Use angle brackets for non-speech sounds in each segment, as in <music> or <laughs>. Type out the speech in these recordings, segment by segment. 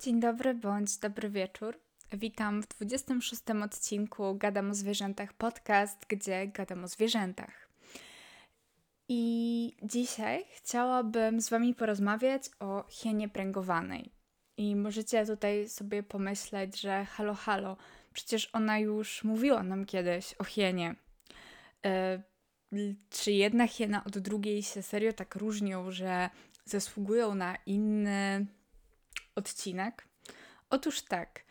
dzień dobry bądź dobry wieczór. Witam w 26 odcinku Gadam o zwierzętach podcast, gdzie gadam o zwierzętach. I dzisiaj chciałabym z Wami porozmawiać o hienie pręgowanej. I możecie tutaj sobie pomyśleć, że halo, halo, przecież ona już mówiła nam kiedyś o hienie. E, czy jedna hiena od drugiej się serio tak różnią, że zasługują na inny odcinek? Otóż tak.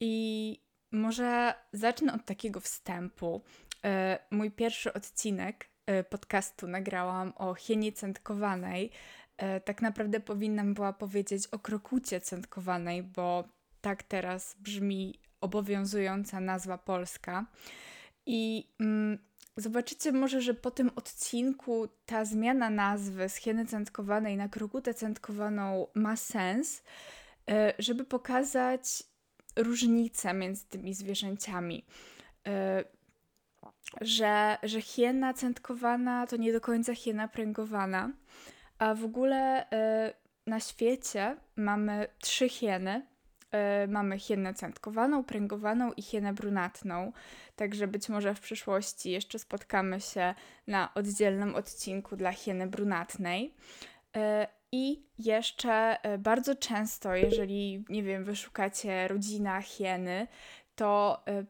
I może zacznę od takiego wstępu. E, mój pierwszy odcinek e, podcastu nagrałam o hienie centkowanej. E, tak naprawdę powinnam była powiedzieć o krokucie centkowanej, bo tak teraz brzmi obowiązująca nazwa polska. I mm, zobaczycie może, że po tym odcinku ta zmiana nazwy z hieny centkowanej na krokutę centkowaną ma sens, żeby pokazać różnicę między tymi zwierzęciami. E, że, że hiena centkowana to nie do końca hiena pręgowana, a w ogóle e, na świecie mamy trzy hieny. Mamy hienę centkowaną, pręgowaną i hienę brunatną. Także być może w przyszłości jeszcze spotkamy się na oddzielnym odcinku dla hieny brunatnej. I jeszcze e, bardzo często, jeżeli, nie wiem, wyszukacie rodzina hieny, to e,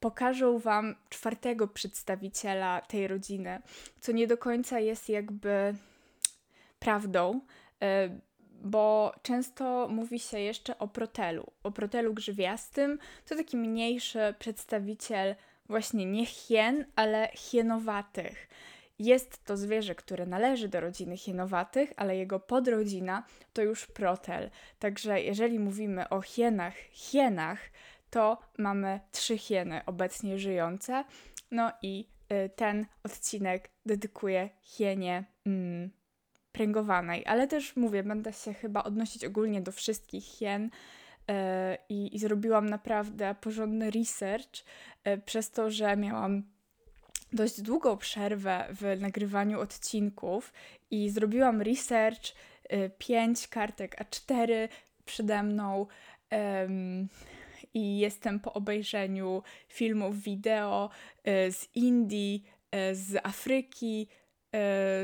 pokażą Wam czwartego przedstawiciela tej rodziny, co nie do końca jest jakby prawdą, e, bo często mówi się jeszcze o protelu, o protelu grzywiastym. To taki mniejszy przedstawiciel właśnie nie hien, ale hienowatych. Jest to zwierzę, które należy do rodziny hienowatych, ale jego podrodzina to już protel. Także jeżeli mówimy o hienach, hienach, to mamy trzy hieny obecnie żyjące. No i y, ten odcinek dedykuję hienie mm, pręgowanej, ale też mówię, będę się chyba odnosić ogólnie do wszystkich hien. Y, I, i zrobiłam naprawdę porządny research, y, przez to, że miałam dość długą przerwę w nagrywaniu odcinków i zrobiłam research, y, pięć kartek A4 przede mną i jestem po obejrzeniu filmów wideo y, z Indii, y, z Afryki,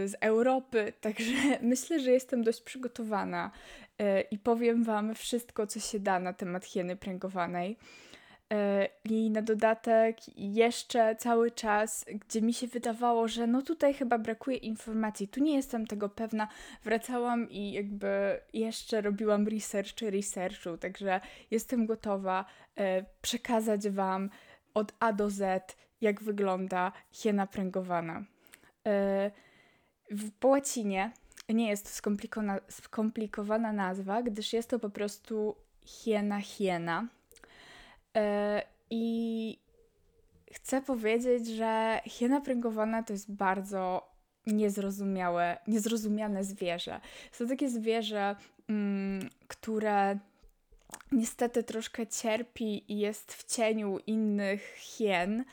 z Europy, <laughs> także myślę, że jestem dość przygotowana i powiem Wam wszystko, co się da na temat hieny pręgowanej. E, I na dodatek jeszcze cały czas, gdzie mi się wydawało, że no tutaj chyba brakuje informacji, tu nie jestem tego pewna, wracałam i jakby jeszcze robiłam research czy researchu, także jestem gotowa e, przekazać Wam od A do Z, jak wygląda hiena pręgowana. E, w, po łacinie nie jest to skomplikowana, nazwa, gdyż jest to po prostu hiena hiena I chcę powiedzieć, że hiena pręgowana to jest bardzo niezrozumiałe, niezrozumiane zwierzę. To takie zwierzę, mm, które niestety troszkę cierpi i jest w cieniu innych hien.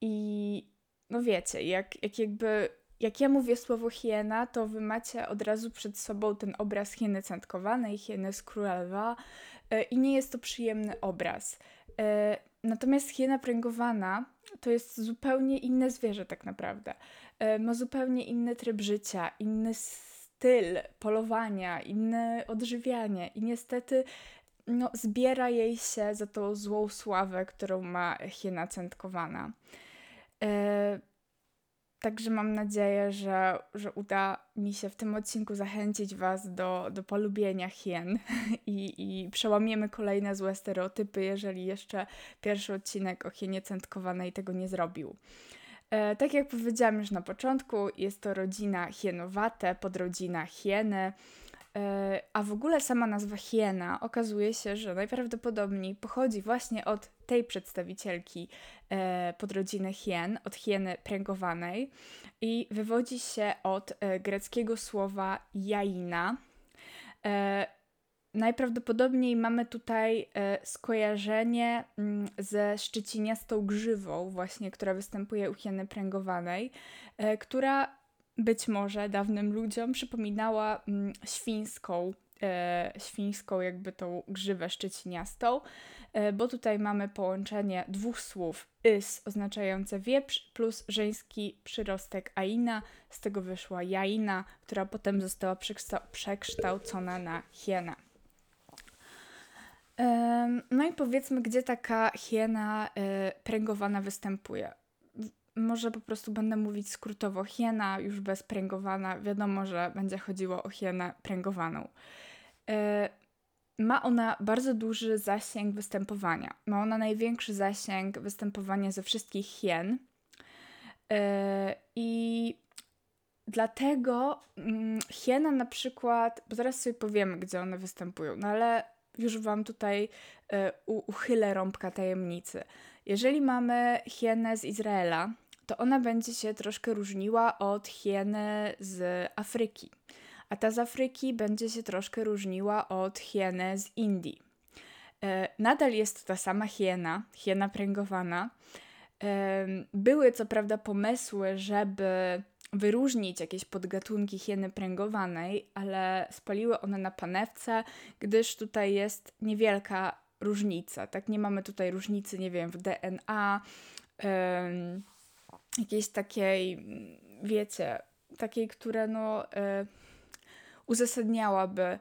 I no wiecie, jak, jak jakby jak ja mówię słowo hiena, to wy macie od razu przed sobą ten obraz hieny centkowanej, hieny z królowa e, i nie jest to przyjemny obraz. E, natomiast hiena pręgowana to jest zupełnie inne zwierzę, tak naprawdę. E, ma zupełnie inny tryb życia, inny styl polowania, inne odżywianie i niestety no, zbiera jej się za tą złą sławę, którą ma hiena centkowana. Także mam nadzieję, że, że uda mi się w tym odcinku zachęcić Was do, do polubienia hien <laughs> i, i przełamiemy kolejne złe stereotypy, jeżeli jeszcze pierwszy odcinek o hienie centkowanej tego nie zrobił. E, tak jak powiedziałam już na początku, jest to rodzina hienowate, podrodzina hieny. E, a w ogóle sama nazwa hiena okazuje się, że najprawdopodobniej pochodzi właśnie od tej przedstawicielki e, podrodziny hien, od hieny pręgowanej i wywodzi się od e, greckiego słowa jaina. Najprawdopodobniej mamy tutaj skojarzenie mm, ze szczyciniastą grzywą, właśnie, która występuje u hieny pręgowanej, która być może dawnym ludziom przypominała mm, świńską e, świńską, jakby tą grzywę szczeciniastą, e, bo tutaj mamy połączenie dwóch słów ys oznaczające wieprz plus żeński przyrostek aina, z tego wyszła jaina, która potem została przekształcona na hiena. No i powiedzmy, gdzie taka hiena e, pręgowana występuje. Może po prostu będę mówić skrótowo. Hiena już bez pręgowana. Wiadomo, że będzie chodziło o hienę pręgowaną. E, ma ona bardzo duży zasięg występowania. Ma ona największy zasięg występowania ze wszystkich hien. E, I dlatego mm, hiena na przykład, bo zaraz sobie powiemy, gdzie one występują, no ale już Wam tutaj e, uchylę rąbka tajemnicy. Jeżeli mamy hienę z Izraela, to ona będzie się troszkę różniła od hieny z Afryki, a ta z Afryki będzie się troszkę różniła od hieny z Indii. E, nadal jest to ta sama hiena, hiena pręgowana. E, były co prawda pomysły, żeby wyróżnić jakieś podgatunki hieny pręgowanej, ale spaliły one na panewce, gdyż tutaj jest niewielka różnica. Tak, nie mamy tutaj różnicy, nie wiem, w DNA, um, jakiejś takiej, wiecie, takiej, które no, y, uzasadniałaby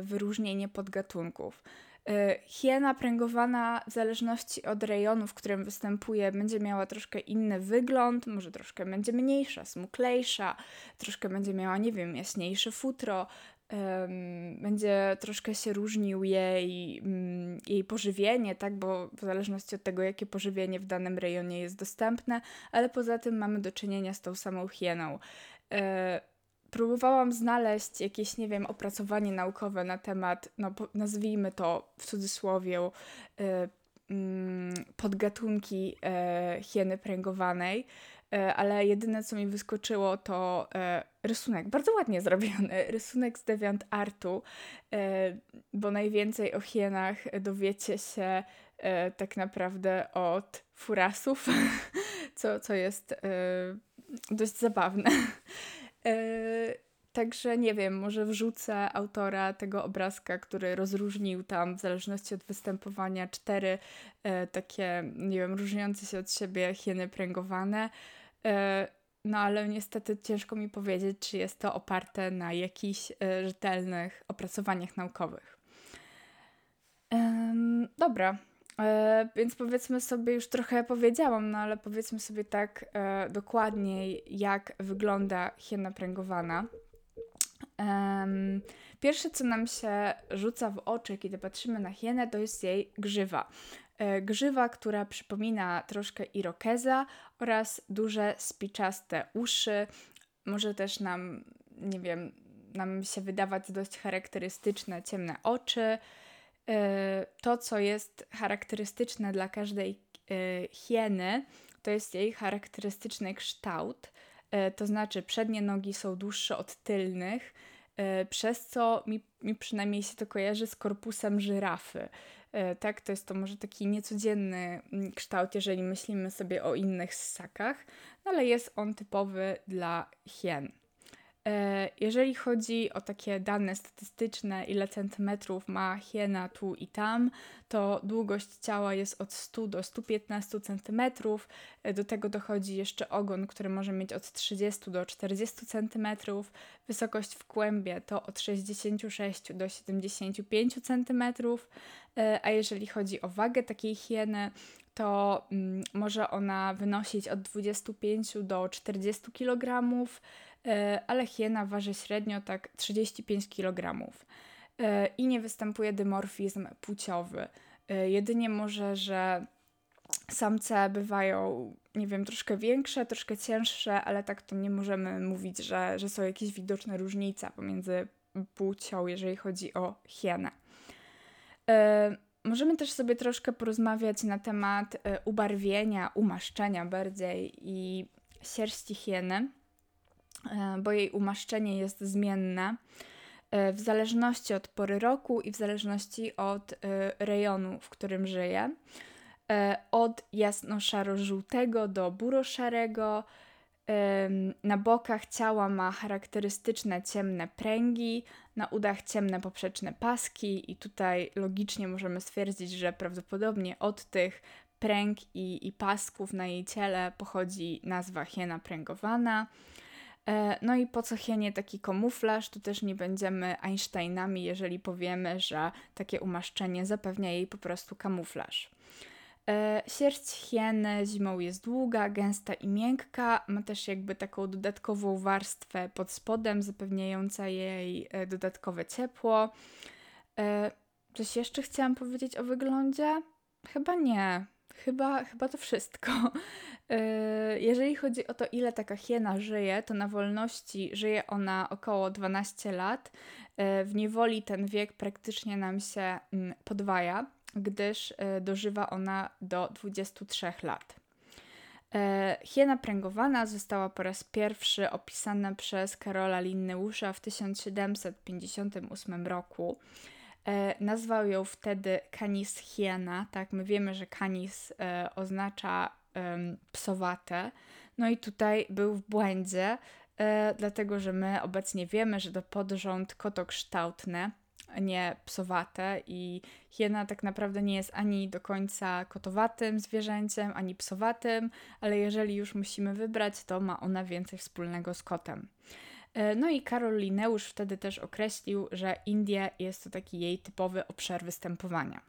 y, wyróżnienie podgatunków. Y, hiena pręgowana w zależności od rejonu, w którym występuje, będzie miała troszkę inny wygląd, może troszkę będzie mniejsza, smuklejsza, troszkę będzie miała, nie wiem, jaśniejsze futro, um, będzie troszkę się różnił jej, um, jej pożywienie, tak, bo w zależności od tego, jakie pożywienie w danym rejonie jest dostępne, ale poza tym mamy do czynienia z tą samą hieną. E, próbowałam znaleźć jakieś, nie wiem, opracowanie naukowe na temat, no nazwijmy to w cudzysłowie, y, y, podgatunki y, hieny pręgowanej, ale jedyne co mi wyskoczyło to y, rysunek, bardzo ładnie zrobiony, <laughs> rysunek z Deviant Artu, y, bo najwięcej o hienach dowiecie się tak naprawdę od furasów, <laughs> co, co jest dość zabawne. Także nie wiem, może wrzucę autora tego obrazka, który rozróżnił tam w zależności od występowania cztery e, takie, nie wiem, różniące się od siebie hieny pręgowane. E, no ale niestety ciężko mi powiedzieć, czy jest to oparte na jakichś e, rzetelnych opracowaniach naukowych. dobra, E, więc powiedzmy sobie, już trochę powiedziałam, no ale powiedzmy sobie tak dokładniej, jak wygląda hiena pręgowana. pierwsze, co nam się rzuca w oczy, kiedy patrzymy na hienę, to jest jej grzywa. E, grzywa, która przypomina troszkę irokeza oraz duże spiczaste uszy. Może też nam, nie wiem, nam się wydawać dość charakterystyczne ciemne oczy. E, to, co jest charakterystyczne dla każdej e, hieny, to jest jej charakterystyczny kształt. To znaczy, przednie nogi są dłuższe od tylnych, przez co mi, mi przynajmniej się to kojarzy z korpusem żyrafy. Tak, to jest to może taki niecodzienny mm, kształt, jeżeli myślimy sobie o innych ssakach, no ale jest on typowy dla hien. E, jeżeli chodzi o takie dane statystyczne, ile centymetrów ma hiena tu i tam, to długość ciała jest od 100 do 115 centymetrów. E, do tego dochodzi jeszcze ogon, który może mieć od 30 do 40 centymetrów. Wysokość w kłębie to od 66 do 75 centymetrów. E, a jeżeli chodzi o wagę takiej hieny, to mm, może ona wynosić od 25 do 40 kg. E, ale hiena waży średnio tak 35 kg e, i nie występuje dymorfizm płciowy. E, jedynie może, że samce bywają, nie wiem, troszkę większe, troszkę cięższe, ale tak to nie możemy mówić, że, że są jakieś widoczne różnice pomiędzy płcią, jeżeli chodzi o hienę. Możemy też sobie troszkę porozmawiać na temat ubarwienia, umaszczenia bardziej i sierści hieny. E, bo jej umaszczenie jest zmienne e, w zależności od pory roku i w zależności od e, rejonu, w którym żyje. Od jasno-szaro-żółtego do buro-szarego, Na bokach ciała ma charakterystyczne ciemne pręgi, na udach ciemne poprzeczne paski, i tutaj logicznie możemy stwierdzić, że prawdopodobnie od tych pręg i, i pasków na jej ciele pochodzi nazwa hiena pręgowana. E, no i po co hienie taki kamuflaż? Tu też nie będziemy Einsteinami, jeżeli powiemy, że takie umaszczenie zapewnia jej po prostu kamuflaż. E, sierść hieny zimą jest długa, gęsta i miękka. Ma też jakby taką dodatkową warstwę pod spodem, zapewniająca jej e, dodatkowe ciepło. Coś jeszcze chciałam powiedzieć o wyglądzie? Chyba nie. Chyba, chyba to wszystko. <laughs> E, jeżeli chodzi o to, ile taka hiena żyje, to na wolności żyje ona około 12 lat. E, w niewoli ten wiek praktycznie nam się mm, podwaja, gdyż e, dożywa ona do 23 lat. Hiena pręgowana została po raz pierwszy opisana przez Karola Linneusza w 1758 roku. E, nazwał ją wtedy Canis hiena, tak? My wiemy, że canis e, oznacza psowate. No i tutaj był w błędzie, e, dlatego że my obecnie wiemy, że to podrząd kotokształtne, nie psowate i hiena tak naprawdę nie jest ani do końca kotowatym zwierzęciem, ani psowatym, ale jeżeli już musimy wybrać, to ma ona więcej wspólnego z kotem. E, no i Karol Lineusz wtedy też określił, że Indie jest to taki jej typowy obszar występowania.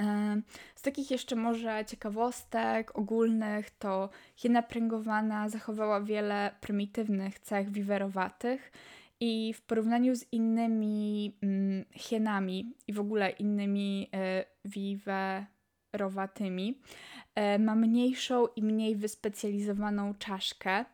E, z takich jeszcze może ciekawostek ogólnych to hiena pręgowana zachowała wiele prymitywnych cech wiwerowatych i w porównaniu z innymi mm, hienami i w ogóle innymi e, wiwerowatymi ma mniejszą i mniej wyspecjalizowaną czaszkę,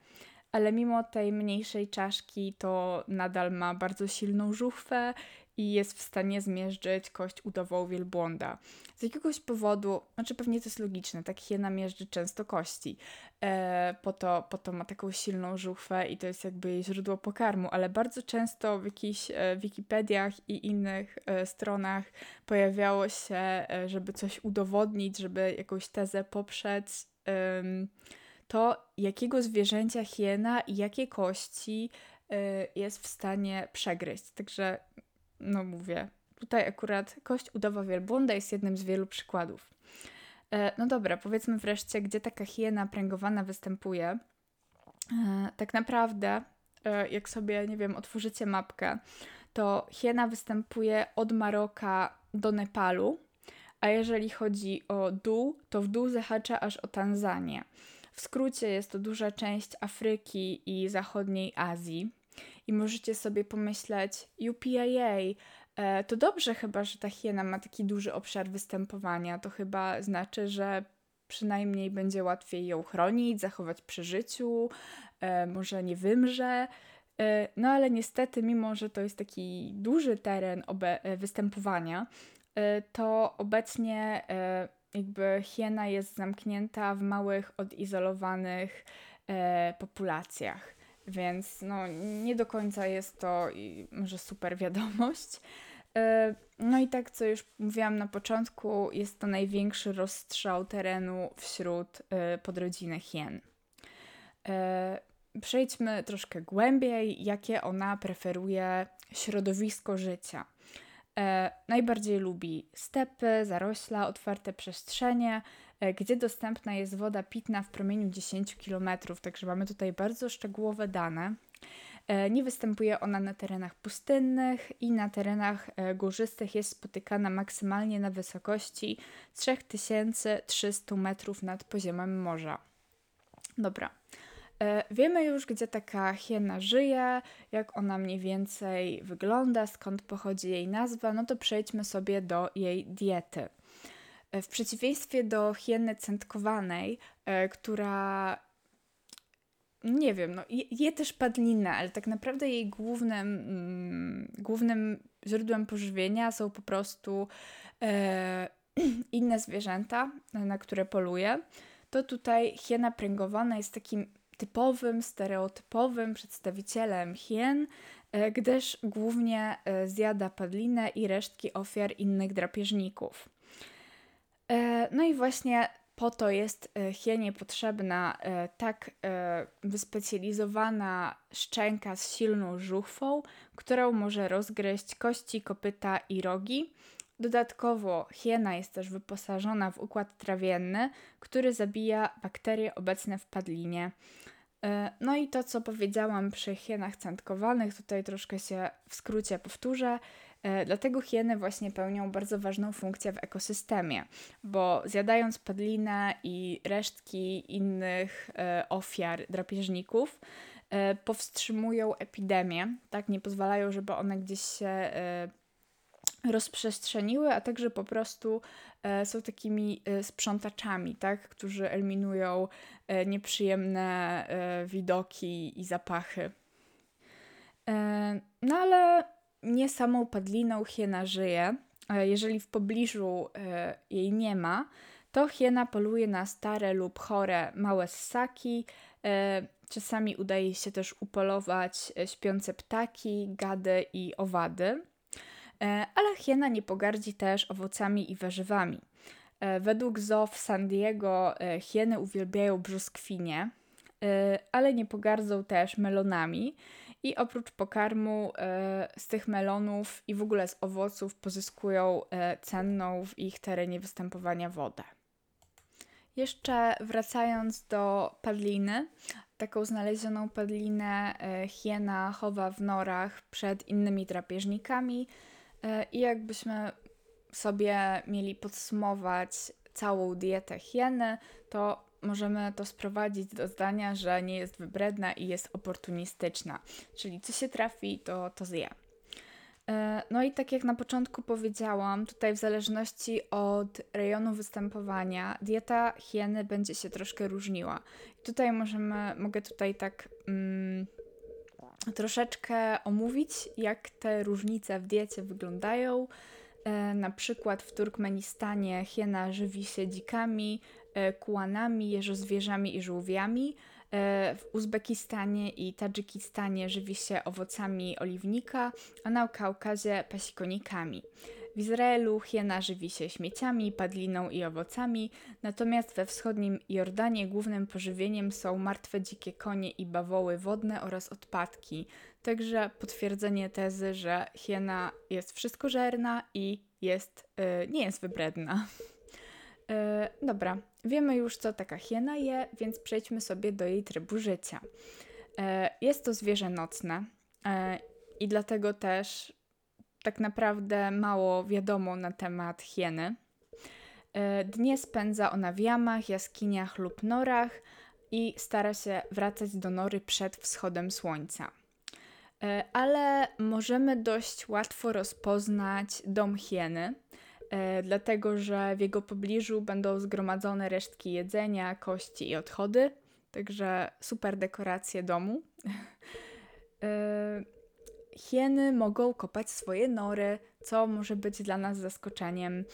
ale mimo tej mniejszej czaszki to nadal ma bardzo silną żuchwę i jest w stanie zmierzyć kość udową wielbłąda. Z jakiegoś powodu, znaczy pewnie to jest logiczne, tak hiena mierzy często kości, e, po, to, po to ma taką silną żuchwę i to jest jakby jej źródło pokarmu, ale bardzo często w jakichś e, Wikipediach i innych e, stronach pojawiało się, e, żeby coś udowodnić, żeby jakąś tezę poprzeć, to jakiego zwierzęcia hiena i jakie kości y, jest w stanie przegryźć. Także, no mówię, tutaj akurat kość udowa wielbłąda jest jednym z wielu przykładów. E, no dobra, powiedzmy wreszcie, gdzie taka hiena pręgowana występuje. E, tak naprawdę, e, jak sobie, nie wiem, otworzycie mapkę, to hiena występuje od Maroka do Nepalu, a jeżeli chodzi o dół, to w dół zahacza aż o Tanzanię. W skrócie jest to duża część Afryki i zachodniej Azji. I możecie sobie pomyśleć, UPIA, e, to dobrze chyba, że ta hiena ma taki duży obszar występowania. To chyba znaczy, że przynajmniej będzie łatwiej ją chronić, zachować przy życiu, e, może nie wymrze. E, no ale niestety, mimo że to jest taki duży teren występowania, to obecnie jakby hiena jest zamknięta w małych, odizolowanych e, populacjach. Więc no, nie do końca jest to może super wiadomość. E, no i tak, co już mówiłam na początku, jest to największy rozstrzał terenu wśród e, podrodziny hien. E, przejdźmy troszkę głębiej, jakie ona preferuje środowisko życia. E, najbardziej lubi stepy, zarośla, otwarte przestrzenie, e, gdzie dostępna jest woda pitna w promieniu 10 km, także mamy tutaj bardzo szczegółowe dane. E, nie występuje ona na terenach pustynnych i na terenach e, górzystych jest spotykana maksymalnie na wysokości 3300 metrów nad poziomem morza. Dobra. E, wiemy już, gdzie taka hiena żyje, jak ona mniej więcej wygląda, skąd pochodzi jej nazwa, no to przejdźmy sobie do jej diety. E, w przeciwieństwie do hieny centkowanej, e, która nie wiem, no, je, też padlinę, ale tak naprawdę jej głównym, mm, głównym źródłem pożywienia są po prostu e, inne zwierzęta, na które poluje. To tutaj hiena pręgowana jest takim typowym, stereotypowym przedstawicielem hien, e, gdyż głównie e, zjada padlinę i resztki ofiar innych drapieżników. E, no i właśnie po to jest hienie potrzebna tak wyspecjalizowana szczęka z silną żuchwą, którą może rozgryźć kości, kopyta i rogi. Dodatkowo hiena jest też wyposażona w układ trawienny, który zabija bakterie obecne w padlinie. No i to, co powiedziałam przy hienach centkowanych, tutaj troszkę się w skrócie powtórzę. E, dlatego hieny właśnie pełnią bardzo ważną funkcję w ekosystemie, bo zjadając padlinę i resztki innych e, ofiar drapieżników, e, powstrzymują epidemię, tak, nie pozwalają, żeby one gdzieś się rozprzestrzeniły, a także po prostu są takimi sprzątaczami, tak, którzy eliminują nieprzyjemne widoki i zapachy. No ale nie samą padliną hiena żyje. Jeżeli w pobliżu e, jej nie ma, to hiena poluje na stare lub chore małe ssaki. E, czasami udaje się też upolować e, śpiące ptaki, gady i owady. Ale hiena nie pogardzi też owocami i warzywami. Według zoo w San Diego hieny uwielbiają brzoskwinie, ale nie pogardzą też melonami i oprócz pokarmu e, z tych melonów i w ogóle z owoców pozyskują e, cenną w ich terenie występowania wodę. Jeszcze wracając do padliny, taką znalezioną padlinę e, hiena chowa w norach przed innymi drapieżnikami i jakbyśmy sobie mieli podsumować całą dietę hieny, to możemy to sprowadzić do zdania, że nie jest wybredna i jest oportunistyczna. Czyli co się trafi, to, to zje. E, no i tak jak na początku powiedziałam, tutaj w zależności od rejonu występowania, dieta hieny będzie się troszkę różniła. I tutaj możemy, mogę tutaj tak mm, troszeczkę omówić, jak te różnice w diecie wyglądają. E, na przykład w Turkmenistanie hiena żywi się dzikami, E, kułanami, jeżozwierzami i żółwiami. E, w Uzbekistanie i Tadżykistanie żywi się owocami oliwnika, a na Kaukazie pasikonikami. W Izraelu hiena żywi się śmieciami, padliną i owocami, natomiast we wschodnim Jordanie głównym pożywieniem są martwe dzikie konie i bawoły wodne oraz odpadki. Także potwierdzenie tezy, że hiena jest wszystkożerna i jest, yy, nie jest wybredna. Yy, dobra, wiemy już, co taka hiena je, więc przejdźmy sobie do jej trybu życia. Yy, jest to zwierzę nocne yy, i dlatego też tak naprawdę mało wiadomo na temat hieny. Dnie spędza ona w jamach, jaskiniach lub norach i stara się wracać do nory przed wschodem słońca. Ale możemy dość łatwo rozpoznać dom hieny, e, dlatego że w jego pobliżu będą zgromadzone resztki jedzenia, kości i odchody, także super dekoracje domu. <laughs> hieny mogą kopać swoje nory, co może być dla nas zaskoczeniem.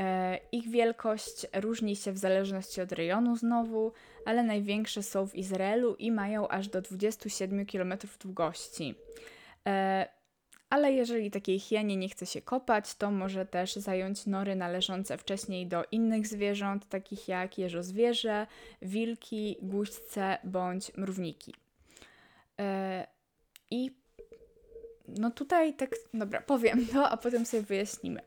E, ich wielkość różni się w zależności od rejonu znowu, ale największe są w Izraelu i mają aż do 27 km długości. E, ale jeżeli takiej hienie nie chce się kopać, to może też zająć nory należące wcześniej do innych zwierząt, takich jak jeżozwierzę, wilki, guźce bądź mrówniki. E, I no tutaj tak, dobra, powiem to, a potem sobie wyjaśnimy.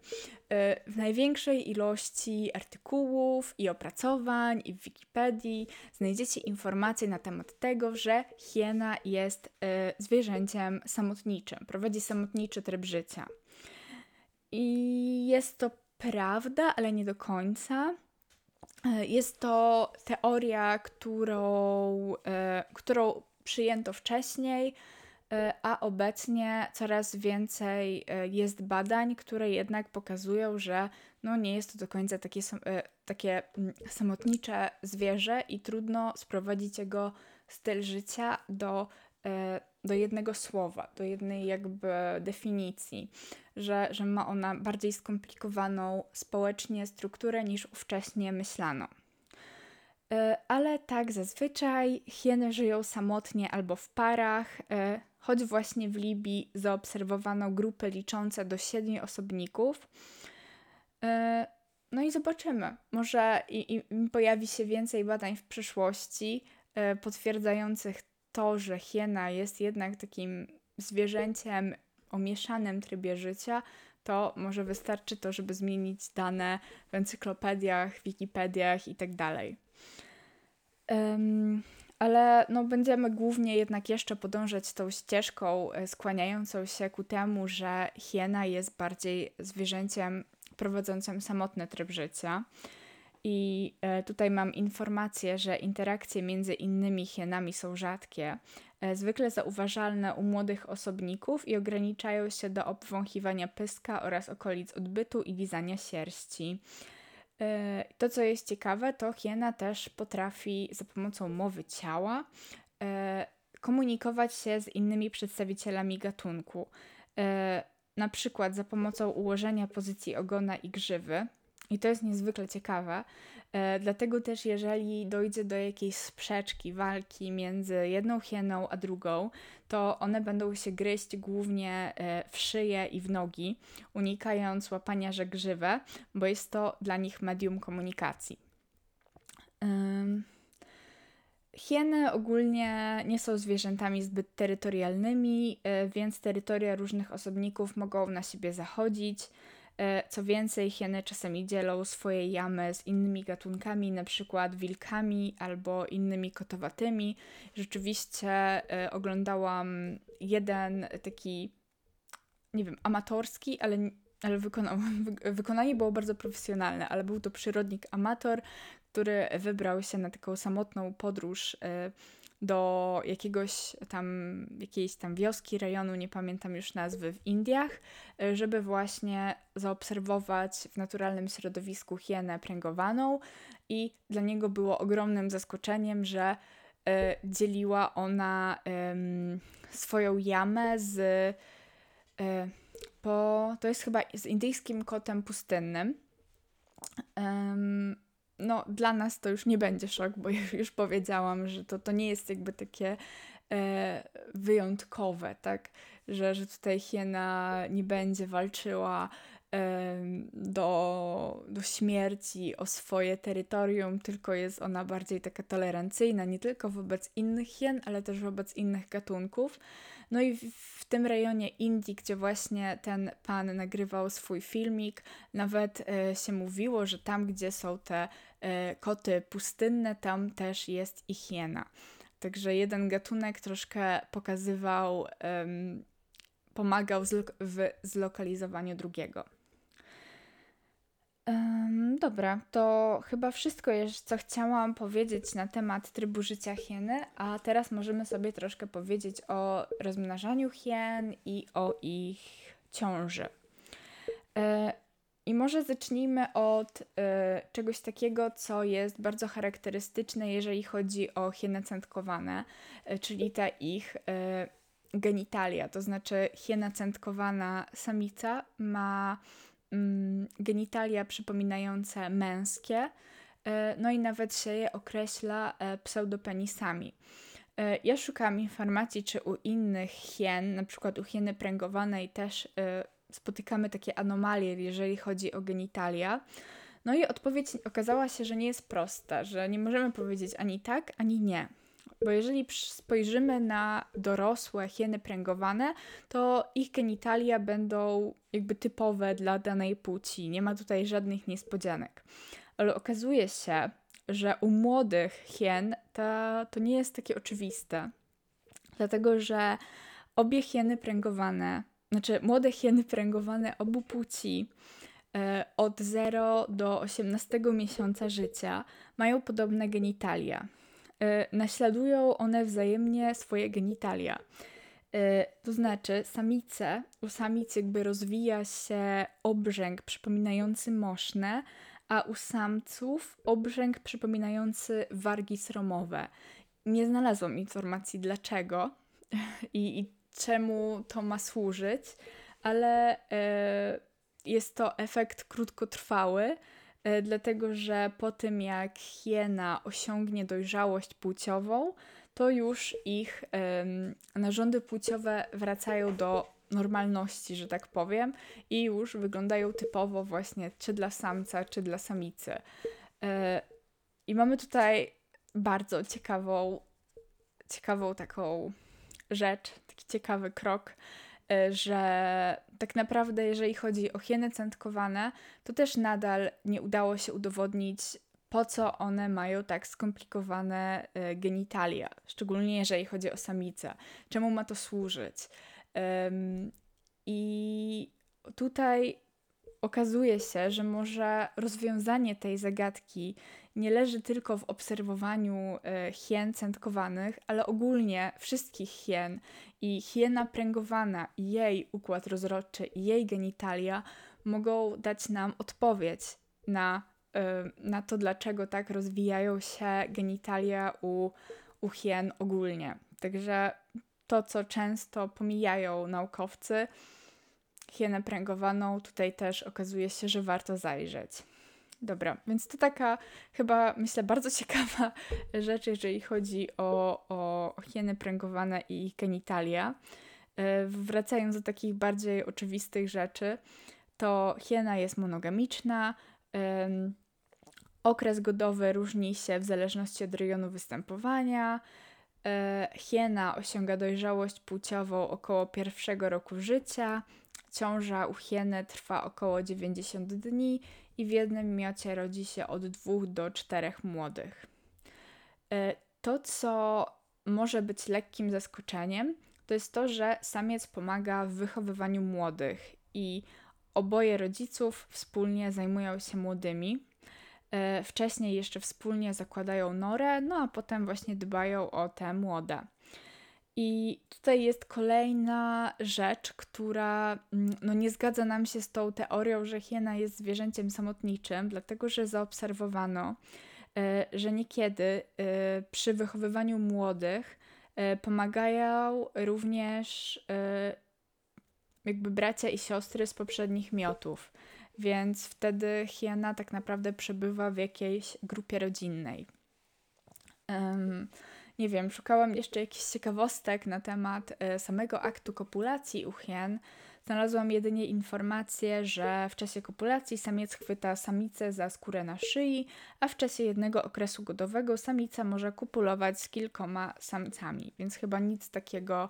E, w największej ilości artykułów i opracowań i w Wikipedii znajdziecie informacje na temat tego, że hiena jest e, zwierzęciem samotniczym, prowadzi samotniczy tryb życia. I jest to prawda, ale nie do końca. E, jest to teoria, którą, którą przyjęto wcześniej, a obecnie coraz więcej e, jest badań, które jednak pokazują, że no nie jest to do końca takie, e, takie mm, samotnicze zwierzę i trudno sprowadzić jego styl życia do, do jednego słowa, do jednej jakby definicji, że, że ma ona bardziej skomplikowaną społecznie strukturę niż ówcześnie myślano. Ale tak zazwyczaj hieny żyją samotnie albo w parach, choć właśnie w Libii zaobserwowano grupy liczące do siedmiu osobników. E, no i zobaczymy. Może i, i pojawi się więcej badań w przyszłości e, potwierdzających to, że hiena jest jednak takim zwierzęciem o mieszanym trybie życia, to może wystarczy to, żeby zmienić dane w encyklopediach, wikipediach itd. Um, ale no, będziemy głównie jednak jeszcze podążać tą ścieżką e, skłaniającą się ku temu, że hiena jest bardziej zwierzęciem prowadzącym samotny tryb życia. I e, tutaj mam informację, że interakcje między innymi hienami są rzadkie, e, zwykle zauważalne u młodych osobników i ograniczają się do obwąchiwania pyska oraz okolic odbytu i lizania sierści. E, to, co jest ciekawe, to hiena też potrafi za pomocą mowy ciała komunikować się z innymi przedstawicielami gatunku. Na przykład za pomocą ułożenia pozycji ogona i grzywy, i to jest niezwykle ciekawe. E, dlatego też, jeżeli dojdzie do jakiejś sprzeczki, walki między jedną hieną a drugą, to one będą się gryźć głównie e, w szyję i w nogi, unikając łapania że grzywe, bo jest to dla nich medium komunikacji. Hieny ogólnie nie są zwierzętami zbyt terytorialnymi, e, więc terytoria różnych osobników mogą na siebie zachodzić. E, co więcej, hieny czasami dzielą swoje jamy z innymi gatunkami, na przykład wilkami albo innymi kotowatymi. Rzeczywiście e, oglądałam jeden taki, nie wiem, amatorski, ale ale wykonał, wykonanie było bardzo profesjonalne, ale był to przyrodnik amator, który wybrał się na taką samotną podróż e, do jakiegoś tam, jakiejś tam wioski, rejonu, nie pamiętam już nazwy, w Indiach, e, żeby właśnie zaobserwować w naturalnym środowisku hienę pręgowaną. I dla niego było ogromnym zaskoczeniem, że e, dzieliła ona swoją jamę z e, po, to jest chyba z indyjskim kotem pustynnym no dla nas to już nie będzie szok, bo już powiedziałam, że to, to nie jest jakby takie e, wyjątkowe, tak, że, że tutaj hiena nie będzie walczyła e, do, do śmierci o swoje terytorium, tylko jest ona bardziej taka tolerancyjna, nie tylko wobec innych hien, ale też wobec innych gatunków. No i w, tym rejonie Indii, gdzie właśnie ten pan nagrywał swój filmik, nawet e, się mówiło, że tam, gdzie są te e, koty pustynne, tam też jest ich hiena. Także jeden gatunek troszkę pokazywał, pomagał w zlokalizowaniu drugiego. Um, dobra, to chyba wszystko co chciałam powiedzieć na temat trybu życia hieny, a teraz możemy sobie troszkę powiedzieć o rozmnażaniu hien i o ich ciąży. E, I może zacznijmy od e, czegoś takiego, co jest bardzo charakterystyczne, jeżeli chodzi o hieny centkowane, e, czyli te ich e, genitalia. To znaczy, hiena centkowana samica ma genitalia przypominające męskie, e, no i nawet się je określa e, pseudopenisami. E, ja szukałam informacji, czy u innych hien, na przykład u hieny pręgowanej też spotykamy takie anomalie, jeżeli chodzi o genitalia. No i odpowiedź okazała się, że nie jest prosta, że nie możemy powiedzieć ani tak, ani nie. Bo jeżeli spojrzymy na dorosłe hieny pręgowane, to ich genitalia będą jakby typowe dla danej płci. Nie ma tutaj żadnych niespodzianek. Ale okazuje się, że u młodych hien to, nie jest takie oczywiste. Dlatego, że obie hieny pręgowane, znaczy młode hieny pręgowane obu płci e, od 0 do 18 miesiąca życia mają podobne genitalia. E, naśladują one wzajemnie swoje genitalia. E, to znaczy, samice, u samic jakby rozwija się obrzęk przypominający moszne, a u samców obrzęk przypominający wargi sromowe. Nie znalazłam informacji dlaczego i, i czemu to ma służyć, ale e, jest to efekt krótkotrwały, dlatego że po tym jak hiena osiągnie dojrzałość płciową, to już ich narządy płciowe wracają do normalności, że tak powiem, i już wyglądają typowo właśnie czy dla samca, czy dla samicy. E, I mamy tutaj bardzo ciekawą, ciekawą taką rzecz, taki ciekawy krok, e, że tak naprawdę, jeżeli chodzi o hieny centkowane, to też nadal nie udało się udowodnić, po co one mają tak skomplikowane e, genitalia, szczególnie jeżeli chodzi o samicę, czemu ma to służyć. I tutaj okazuje się, że może rozwiązanie tej zagadki nie leży tylko w obserwowaniu e, hien centkowanych, ale ogólnie wszystkich hien i hiena pręgowana jej układ rozrodczy jej genitalia mogą dać nam odpowiedź na, e, na to, dlaczego tak rozwijają się genitalia u, u hien ogólnie. Także to, co często pomijają naukowcy, hienę pręgowaną, tutaj też okazuje się, że warto zajrzeć. Dobra, więc to taka chyba, myślę, bardzo <laughs> ciekawa rzecz, jeżeli chodzi o, o hieny pręgowane i genitalia. E, wracając do takich bardziej oczywistych rzeczy, to hiena jest monogamiczna. Okres godowy różni się w zależności od rejonu występowania. E, hiena osiąga dojrzałość płciową około pierwszego roku życia. Ciąża u hieny trwa około 90 dni i w jednym miocie rodzi się od dwóch do czterech młodych. E, to, co może być lekkim zaskoczeniem, to jest to, że samiec pomaga w wychowywaniu młodych i oboje rodziców wspólnie zajmują się młodymi. E, wcześniej jeszcze wspólnie zakładają norę, no a potem właśnie dbają o te młode. I tutaj jest kolejna rzecz, która mm, no, nie zgadza nam się z tą teorią, że hiena jest zwierzęciem samotniczym, dlatego że zaobserwowano, e, że niekiedy e, przy wychowywaniu młodych e, pomagają również jakby bracia i siostry z poprzednich miotów, więc wtedy hiena tak naprawdę przebywa w jakiejś grupie rodzinnej. Um, nie wiem, szukałam jeszcze jakichś ciekawostek na temat e, samego aktu kopulacji u hien. Znalazłam jedynie informację, że w czasie kopulacji samiec chwyta samicę za skórę na szyi, a w czasie jednego okresu godowego samica może kopulować z kilkoma samcami, więc chyba nic takiego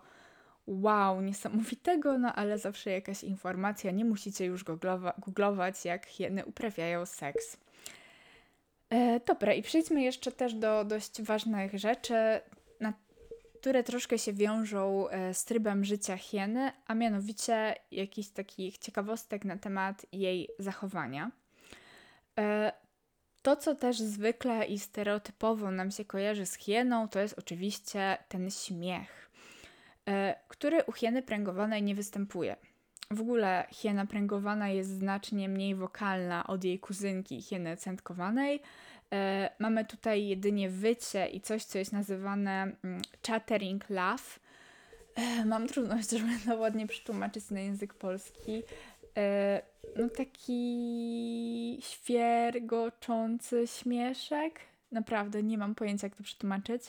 wow, niesamowitego, no ale zawsze jakaś informacja, nie musicie już googlować, jak hieny uprawiają seks. E, dobra, i przejdźmy jeszcze też do dość ważnych rzeczy, na które troszkę się wiążą e, z trybem życia hieny, a mianowicie jakichś takich ciekawostek na temat jej zachowania. E, to, co też zwykle i stereotypowo nam się kojarzy z hieną, to jest oczywiście ten śmiech, e, który u hieny pręgowanej nie występuje. W ogóle hiena pręgowana jest znacznie mniej wokalna od jej kuzynki hieny centkowanej. E, mamy tutaj jedynie wycie i coś, co jest nazywane mm, chattering laugh. E, mam trudność, żeby to ładnie przetłumaczyć na język polski. E, no taki świergoczący śmieszek. Naprawdę nie mam pojęcia, jak to przetłumaczyć.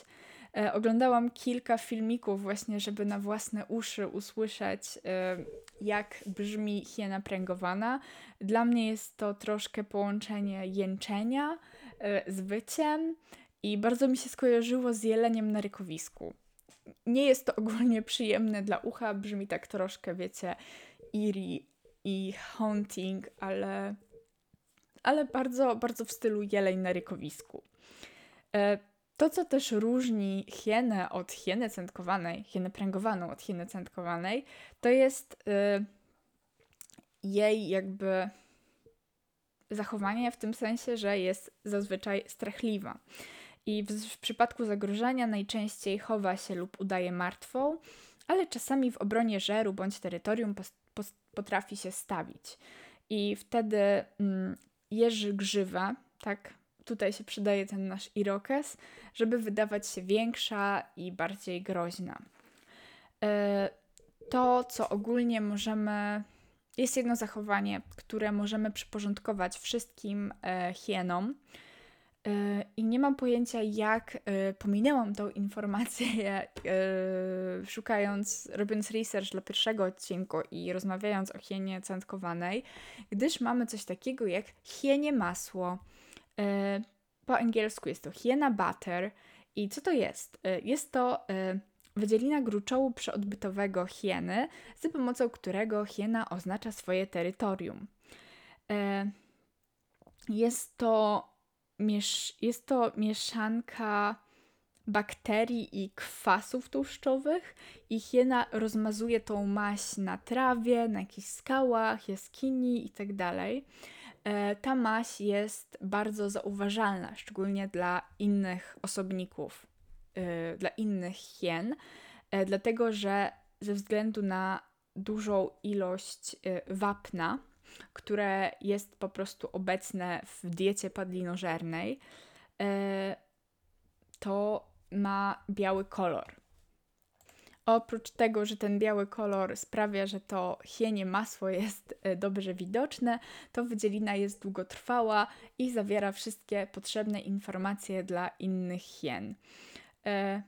E, oglądałam kilka filmików właśnie, żeby na własne uszy usłyszeć, e, jak brzmi hiena pręgowana. Dla mnie jest to troszkę połączenie jęczenia e, z wyciem i bardzo mi się skojarzyło z jeleniem na rykowisku. Nie jest to ogólnie przyjemne dla ucha, brzmi tak troszkę, wiecie, eerie i haunting, ale, ale bardzo, bardzo w stylu jeleń na rykowisku. To, co też różni hienę od hieny centkowanej, hienę pręgowaną od hieny centkowanej, to jest y, jej jakby zachowanie w tym sensie, że jest zazwyczaj strachliwa. I w, w przypadku zagrożenia najczęściej chowa się lub udaje martwą, ale czasami w obronie żeru bądź terytorium pos, pos, potrafi się stawić. I wtedy mm, jeży grzywa, tak tutaj się przydaje ten nasz irokes, żeby wydawać się większa i bardziej groźna. E, to, co ogólnie możemy. Jest jedno zachowanie, które możemy przyporządkować wszystkim e, hienom. I nie mam pojęcia, jak pominęłam tą informację, <laughs> szukając, robiąc research dla pierwszego odcinku i rozmawiając o hienie cętkowanej, gdyż mamy coś takiego jak hienie masło. Po angielsku jest to hiena butter. I co to jest? Jest to wydzielina gruczołu przeodbytowego hieny, za pomocą którego hiena oznacza swoje terytorium. Jest to miesz jest to mieszanka bakterii i kwasów tłuszczowych i hiena rozmazuje tą maść na trawie, na jakichś skałach, jaskini itd. E, ta maść jest bardzo zauważalna, szczególnie dla innych osobników, e, dla innych hien, e, dlatego że ze względu na dużą ilość wapna, które jest po prostu obecne w diecie padlinożernej, e, to ma biały kolor. Oprócz tego, że ten biały kolor sprawia, że to hienie masło jest e, dobrze widoczne, to wydzielina jest długotrwała i zawiera wszystkie potrzebne informacje dla innych hien. E,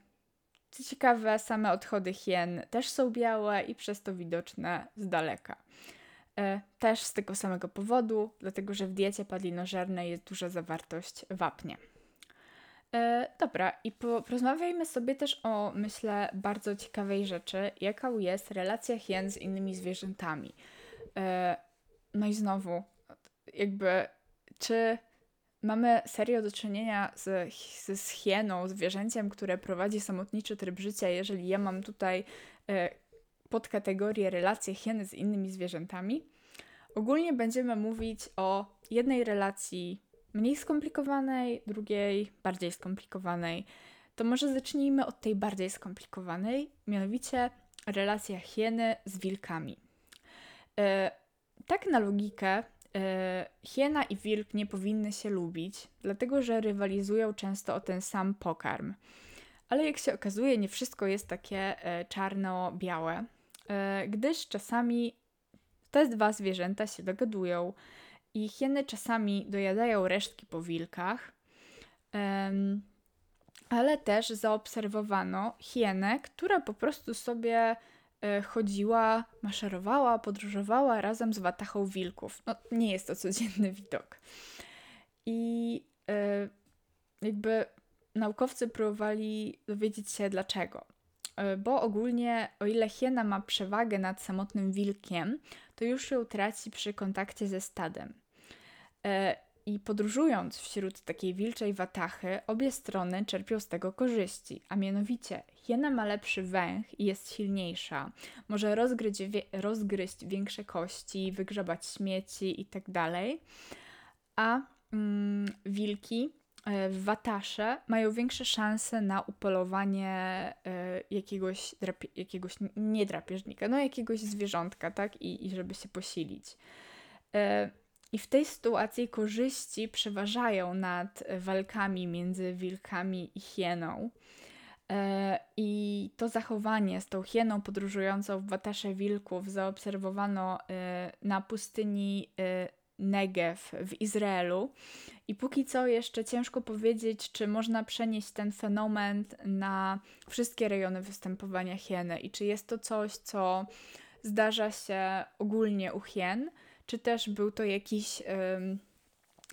co ciekawe, same odchody hien też są białe i przez to widoczne z daleka. E, też z tego samego powodu, dlatego że w diecie padlinożernej jest duża zawartość wapnia. E, dobra, i po, porozmawiajmy sobie też o, myślę, bardzo ciekawej rzeczy, jaką jest relacja hien z innymi zwierzętami. E, no i znowu, jakby, czy mamy serio do czynienia z, z, z hieną, zwierzęciem, które prowadzi samotniczy tryb życia, jeżeli ja mam tutaj e, podkategorię relacje hieny z innymi zwierzętami. Ogólnie będziemy mówić o jednej relacji mniej skomplikowanej, drugiej bardziej skomplikowanej. To może zacznijmy od tej bardziej skomplikowanej, mianowicie relacja hieny z wilkami. E, tak na logikę, e, hiena i wilk nie powinny się lubić, dlatego że rywalizują często o ten sam pokarm. Ale jak się okazuje, nie wszystko jest takie e, czarno-białe. Gdyż czasami te dwa zwierzęta się dogadują i hieny czasami dojadają resztki po wilkach, ale też zaobserwowano hienę, która po prostu sobie e, chodziła, maszerowała, podróżowała razem z watachą wilków. No, nie jest to codzienny widok. I e, jakby naukowcy próbowali dowiedzieć się dlaczego. E, bo ogólnie o ile hiena ma przewagę nad samotnym wilkiem, to już ją traci przy kontakcie ze stadem. E, I podróżując wśród takiej wilczej watachy, obie strony czerpią z tego korzyści, a mianowicie hiena ma lepszy węch i jest silniejsza, może rozgryźć, rozgryźć większe kości, wygrzebać śmieci itd., tak a mm, wilki E, w Watasze mają większe szanse na upolowanie e, jakiegoś, jakiegoś nie drapieżnika, no jakiegoś zwierzątka, tak? I, i żeby się posilić. E, I w tej sytuacji korzyści przeważają nad walkami między wilkami i hieną. I to zachowanie z tą hieną podróżującą w Watasze Wilków zaobserwowano na pustyni Negev w Izraelu. I póki co jeszcze ciężko powiedzieć, czy można przenieść ten fenomen na wszystkie rejony występowania hieny i czy jest to coś, co zdarza się ogólnie u hien, czy też był to jakiś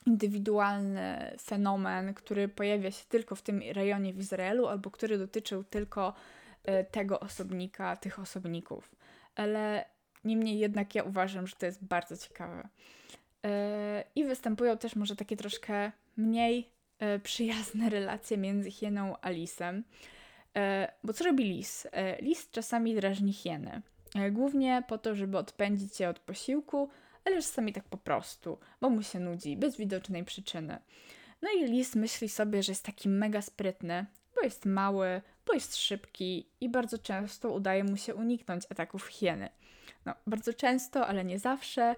indywidualny fenomen, który pojawia się tylko w tym rejonie w Izraelu, albo który dotyczył tylko y, tego osobnika, tych osobników. Ale niemniej jednak ja uważam, że to jest bardzo ciekawe. E, I występują też może takie troszkę mniej e, przyjazne <laughs> relacje między hieną a lisem. E, bo co robi lis? Lis czasami drażni hieny. Głównie po to, żeby odpędzić je od posiłku, ale czasami tak po prostu, bo mu się nudzi, bez widocznej przyczyny. No i lis myśli sobie, że jest taki mega sprytny, bo jest mały, bo jest szybki i bardzo często udaje mu się uniknąć ataków hieny. No, bardzo często, ale nie zawsze.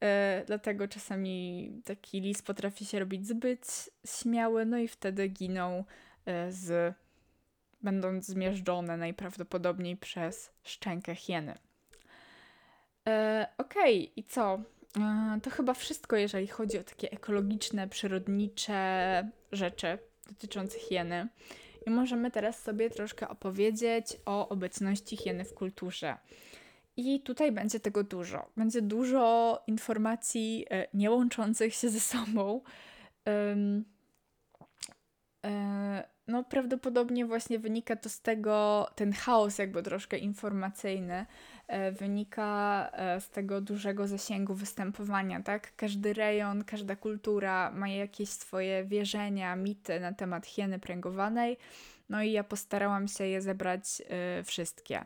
E, dlatego czasami taki lis potrafi się robić zbyt śmiały, no i wtedy giną e, z, będąc zmierzczone najprawdopodobniej przez szczękę hieny. E, Okej, okay, i co? to chyba wszystko, jeżeli chodzi o takie ekologiczne, przyrodnicze rzeczy dotyczące hieny. I możemy teraz sobie troszkę opowiedzieć o obecności hieny w kulturze. I tutaj będzie tego dużo. Będzie dużo informacji e, nie łączących się ze sobą. E, no, prawdopodobnie właśnie wynika to z tego, ten chaos, jakby troszkę informacyjny, e, wynika z tego dużego zasięgu występowania, tak? Każdy rejon, każda kultura ma jakieś swoje wierzenia, mity na temat hieny pręgowanej. No i ja postarałam się je zebrać wszystkie.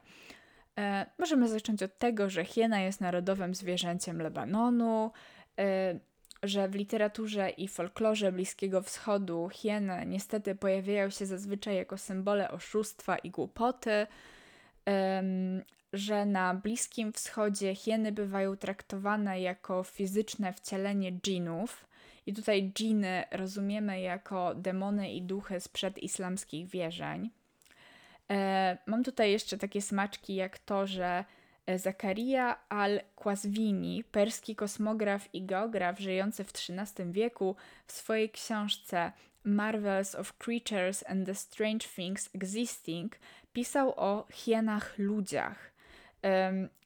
E, możemy zacząć od tego, że hiena jest narodowym zwierzęciem Lebanonu, e, że w literaturze i folklorze Bliskiego Wschodu hieny niestety pojawiają się zazwyczaj jako symbole oszustwa i głupoty, e, że na Bliskim Wschodzie hieny bywają traktowane jako fizyczne wcielenie dżinów. I tutaj dżiny rozumiemy jako demony i duchy sprzed islamskich wierzeń. E, mam tutaj jeszcze takie smaczki jak to, że e, Zakaria al-Qazwini, perski kosmograf i geograf żyjący w XIII wieku, w swojej książce Marvels of Creatures and the Strange Things Existing pisał o hienach ludziach.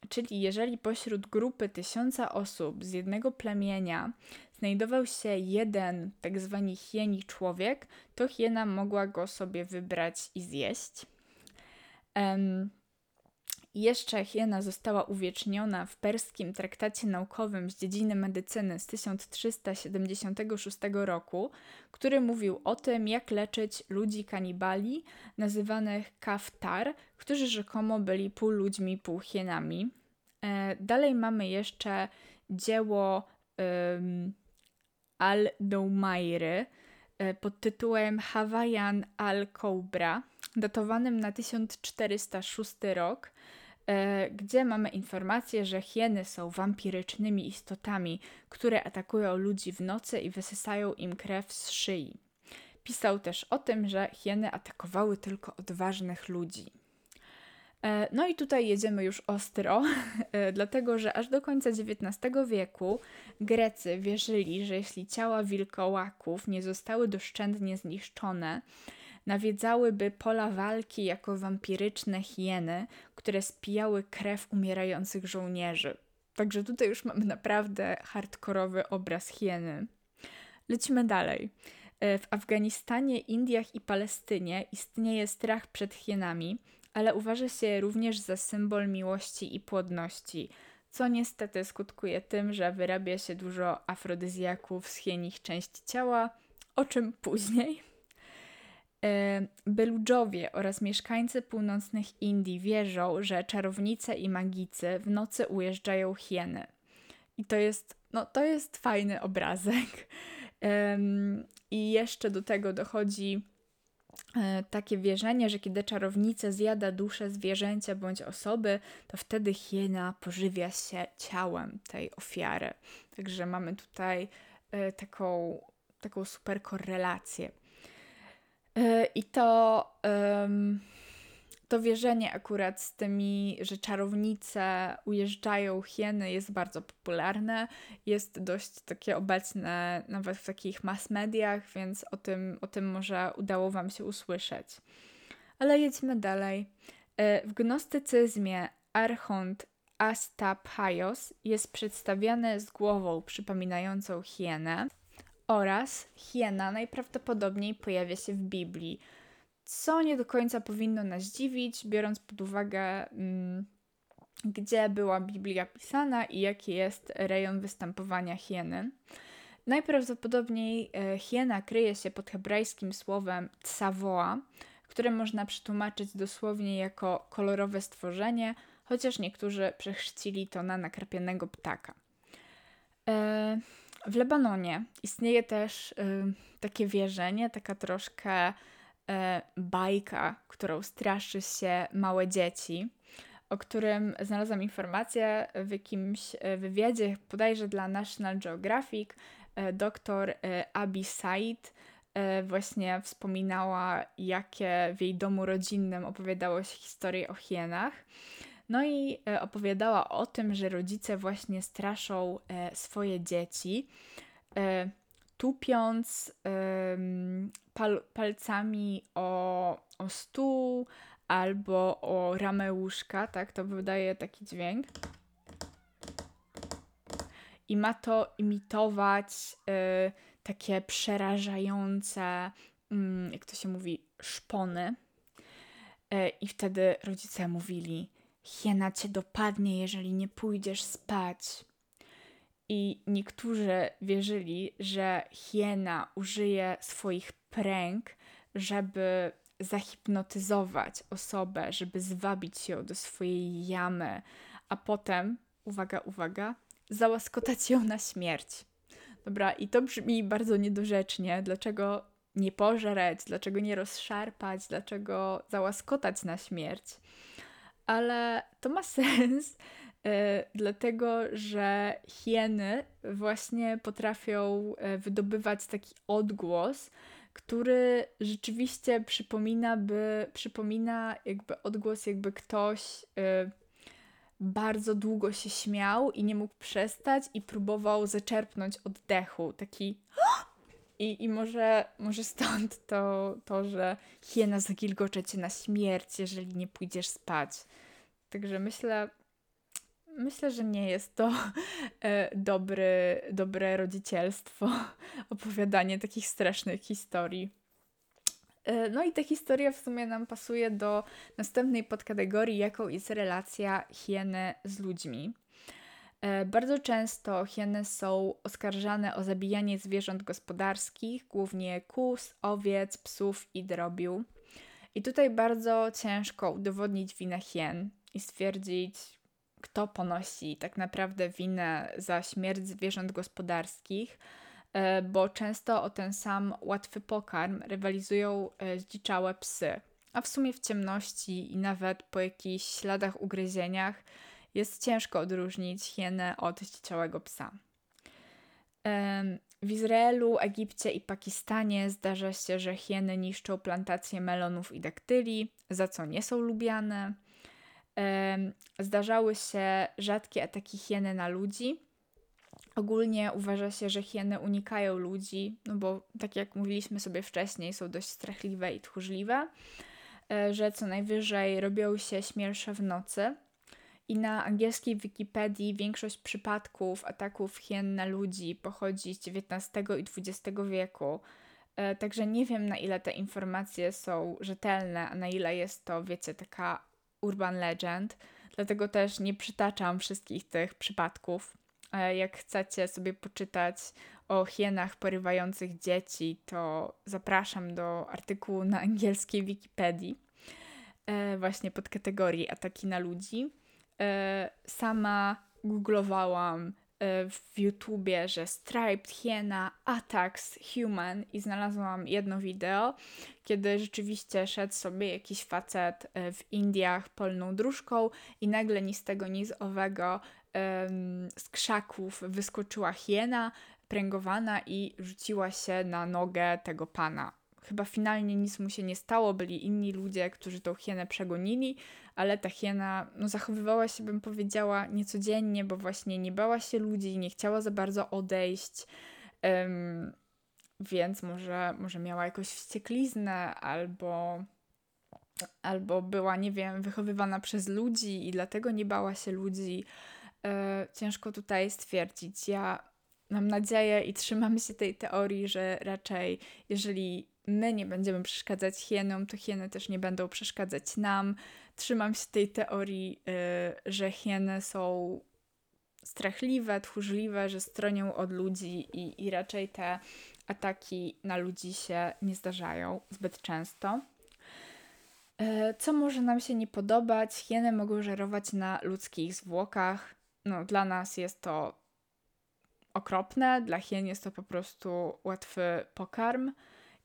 Czyli jeżeli pośród grupy tysiąca osób z jednego plemienia znajdował się jeden tak zwany hieni człowiek, to hiena mogła go sobie wybrać i zjeść. Um, jeszcze hiena została uwieczniona w perskim traktacie naukowym z dziedziny medycyny z 1376 roku, który mówił o tym, jak leczyć ludzi kanibali, nazywanych kaftar, którzy rzekomo byli pół ludźmi, pół hienami. E, dalej mamy jeszcze dzieło um, Al-Doumairy e, pod tytułem Hawaiian Al-Cobra datowanym na 1406 rok, gdzie mamy informację, że hieny są wampirycznymi istotami, które atakują ludzi w nocy i wysysają im krew z szyi. Pisał też o tym, że hieny atakowały tylko odważnych ludzi. E, no i tutaj jedziemy już ostro, <laughs> e, dlatego że aż do końca XIX wieku Grecy wierzyli, że jeśli ciała wilkołaków nie zostały doszczętnie zniszczone, nawiedzałyby pola walki jako wampiryczne hieny, które spijały krew umierających żołnierzy. Także tutaj już mamy naprawdę hardkorowy obraz hieny. Lecimy dalej. E, w Afganistanie, Indiach i Palestynie istnieje strach przed hienami, ale uważa się również za symbol miłości i płodności, co niestety skutkuje tym, że wyrabia się dużo afrodyzjaków z hienich części ciała, o czym później. Beludżowie oraz mieszkańcy północnych Indii wierzą, że czarownice i magicy w nocy ujeżdżają hieny. I to jest, no, to jest fajny obrazek. I jeszcze do tego dochodzi e, takie wierzenie, że kiedy czarownica zjada duszę zwierzęcia bądź osoby, to wtedy hiena pożywia się ciałem tej ofiary. Także mamy tutaj e, taką, taką super korelację. E, I to, to wierzenie akurat z tymi, że czarownice ujeżdżają hieny jest bardzo popularne. Jest dość takie obecne nawet w takich mass mediach, więc o tym, o tym może udało Wam się usłyszeć. Ale jedźmy dalej. E, w gnostycyzmie archont Astapaios jest przedstawiany z głową przypominającą hienę oraz hiena najprawdopodobniej pojawia się w Biblii, co nie do końca powinno nas dziwić, biorąc pod uwagę, mm, gdzie była Biblia pisana i jaki jest rejon występowania hieny. Najprawdopodobniej e, hiena kryje się pod hebrajskim słowem tsavoa, które można przetłumaczyć dosłownie jako kolorowe stworzenie, chociaż niektórzy przechrzcili to na nakrapianego ptaka. E, w Lebanonie istnieje też y, takie wierzenie, taka troszkę y, bajka, którą straszy się małe dzieci, o którym znalazłam informację w jakimś y, wywiadzie, bodajże dla National Geographic. Y, doktor y, Abi Said właśnie wspominała, jakie w jej domu rodzinnym opowiadało się historie o hienach. No i e, opowiadała o tym, że rodzice właśnie straszą e, swoje dzieci, e, tupiąc pal palcami o, o stół albo o ramę łóżka, tak? To wydaje taki dźwięk. I ma to imitować takie przerażające, mm, jak to się mówi, szpony. I wtedy rodzice mówili: hiena cię dopadnie, jeżeli nie pójdziesz spać. I niektórzy wierzyli, że hiena użyje swoich pręg, żeby zahipnotyzować osobę, żeby zwabić ją do swojej jamy, a potem, uwaga, uwaga, załaskotać ją na śmierć. Dobra, i to brzmi bardzo niedorzecznie. Dlaczego nie pożreć, dlaczego nie rozszarpać, dlaczego załaskotać na śmierć? Ale to ma <laughs> sens, e, dlatego że hieny właśnie potrafią e, wydobywać taki odgłos, który rzeczywiście przypomina, by, przypomina jakby odgłos, jakby ktoś e, bardzo długo się śmiał i nie mógł przestać i próbował zaczerpnąć oddechu. Taki i, i może, może stąd to, to, że hiena zagilgocze cię na śmierć, jeżeli nie pójdziesz spać. Także myślę, myślę, że nie jest to e, dobry, dobre rodzicielstwo, <laughs> opowiadanie takich strasznych historii. E, no i ta historia w sumie nam pasuje do następnej podkategorii, jaką jest relacja hieny z ludźmi. E, bardzo często hieny są oskarżane o zabijanie zwierząt gospodarskich, głównie kóz, owiec, psów i drobiu. I tutaj bardzo ciężko udowodnić winę hien i stwierdzić, kto ponosi tak naprawdę winę za śmierć zwierząt gospodarskich, e, bo często o ten sam łatwy pokarm rywalizują e, zdziczałe psy. A w sumie w ciemności i nawet po jakichś śladach ugryzieniach jest ciężko odróżnić hienę od zdziczałego psa. W Izraelu, Egipcie i Pakistanie zdarza się, że hieny niszczą plantacje melonów i daktyli, za co nie są lubiane. Zdarzały się rzadkie ataki hieny na ludzi. Ogólnie uważa się, że hieny unikają ludzi, no bo tak jak mówiliśmy sobie wcześniej, są dość strachliwe i tchórzliwe, e, że co najwyżej robią się śmielsze w nocy. I na angielskiej Wikipedii większość przypadków ataków hien na ludzi pochodzi z XIX i XX wieku. E, także nie wiem, na ile te informacje są rzetelne, a na ile jest to, wiecie, taka urban legend, dlatego też nie przytaczam wszystkich tych przypadków. E, jak chcecie sobie poczytać o hienach porywających dzieci, to zapraszam do artykułu na angielskiej Wikipedii, e, właśnie pod kategorii ataki na ludzi. E, sama googlowałam E, w YouTubie, że Striped Hiena Attacks Human i znalazłam jedno wideo, kiedy rzeczywiście szedł sobie jakiś facet e, w Indiach polną dróżką i nagle ni z tego, ni z owego z krzaków wyskoczyła hiena pręgowana i rzuciła się na nogę tego pana. Chyba finalnie nic mu się nie stało, byli inni ludzie, którzy tą hienę przegonili, ale ta hiena no, zachowywała się, bym powiedziała, niecodziennie, bo właśnie nie bała się ludzi, nie chciała za bardzo odejść. Um, więc może, może miała jakąś wściekliznę albo, albo była, nie wiem, wychowywana przez ludzi i dlatego nie bała się ludzi. E, ciężko tutaj stwierdzić. Ja mam nadzieję i trzymam się tej teorii, że raczej jeżeli my nie będziemy przeszkadzać hienom, to hieny też nie będą przeszkadzać nam. Trzymam się tej teorii, yy, że hieny są strachliwe, tchórzliwe, że stronią od ludzi i, i raczej te ataki na ludzi się nie zdarzają zbyt często. Yy, co może nam się nie podobać? Hieny mogą żerować na ludzkich zwłokach. No, dla nas jest to okropne, dla hien jest to po prostu łatwy pokarm.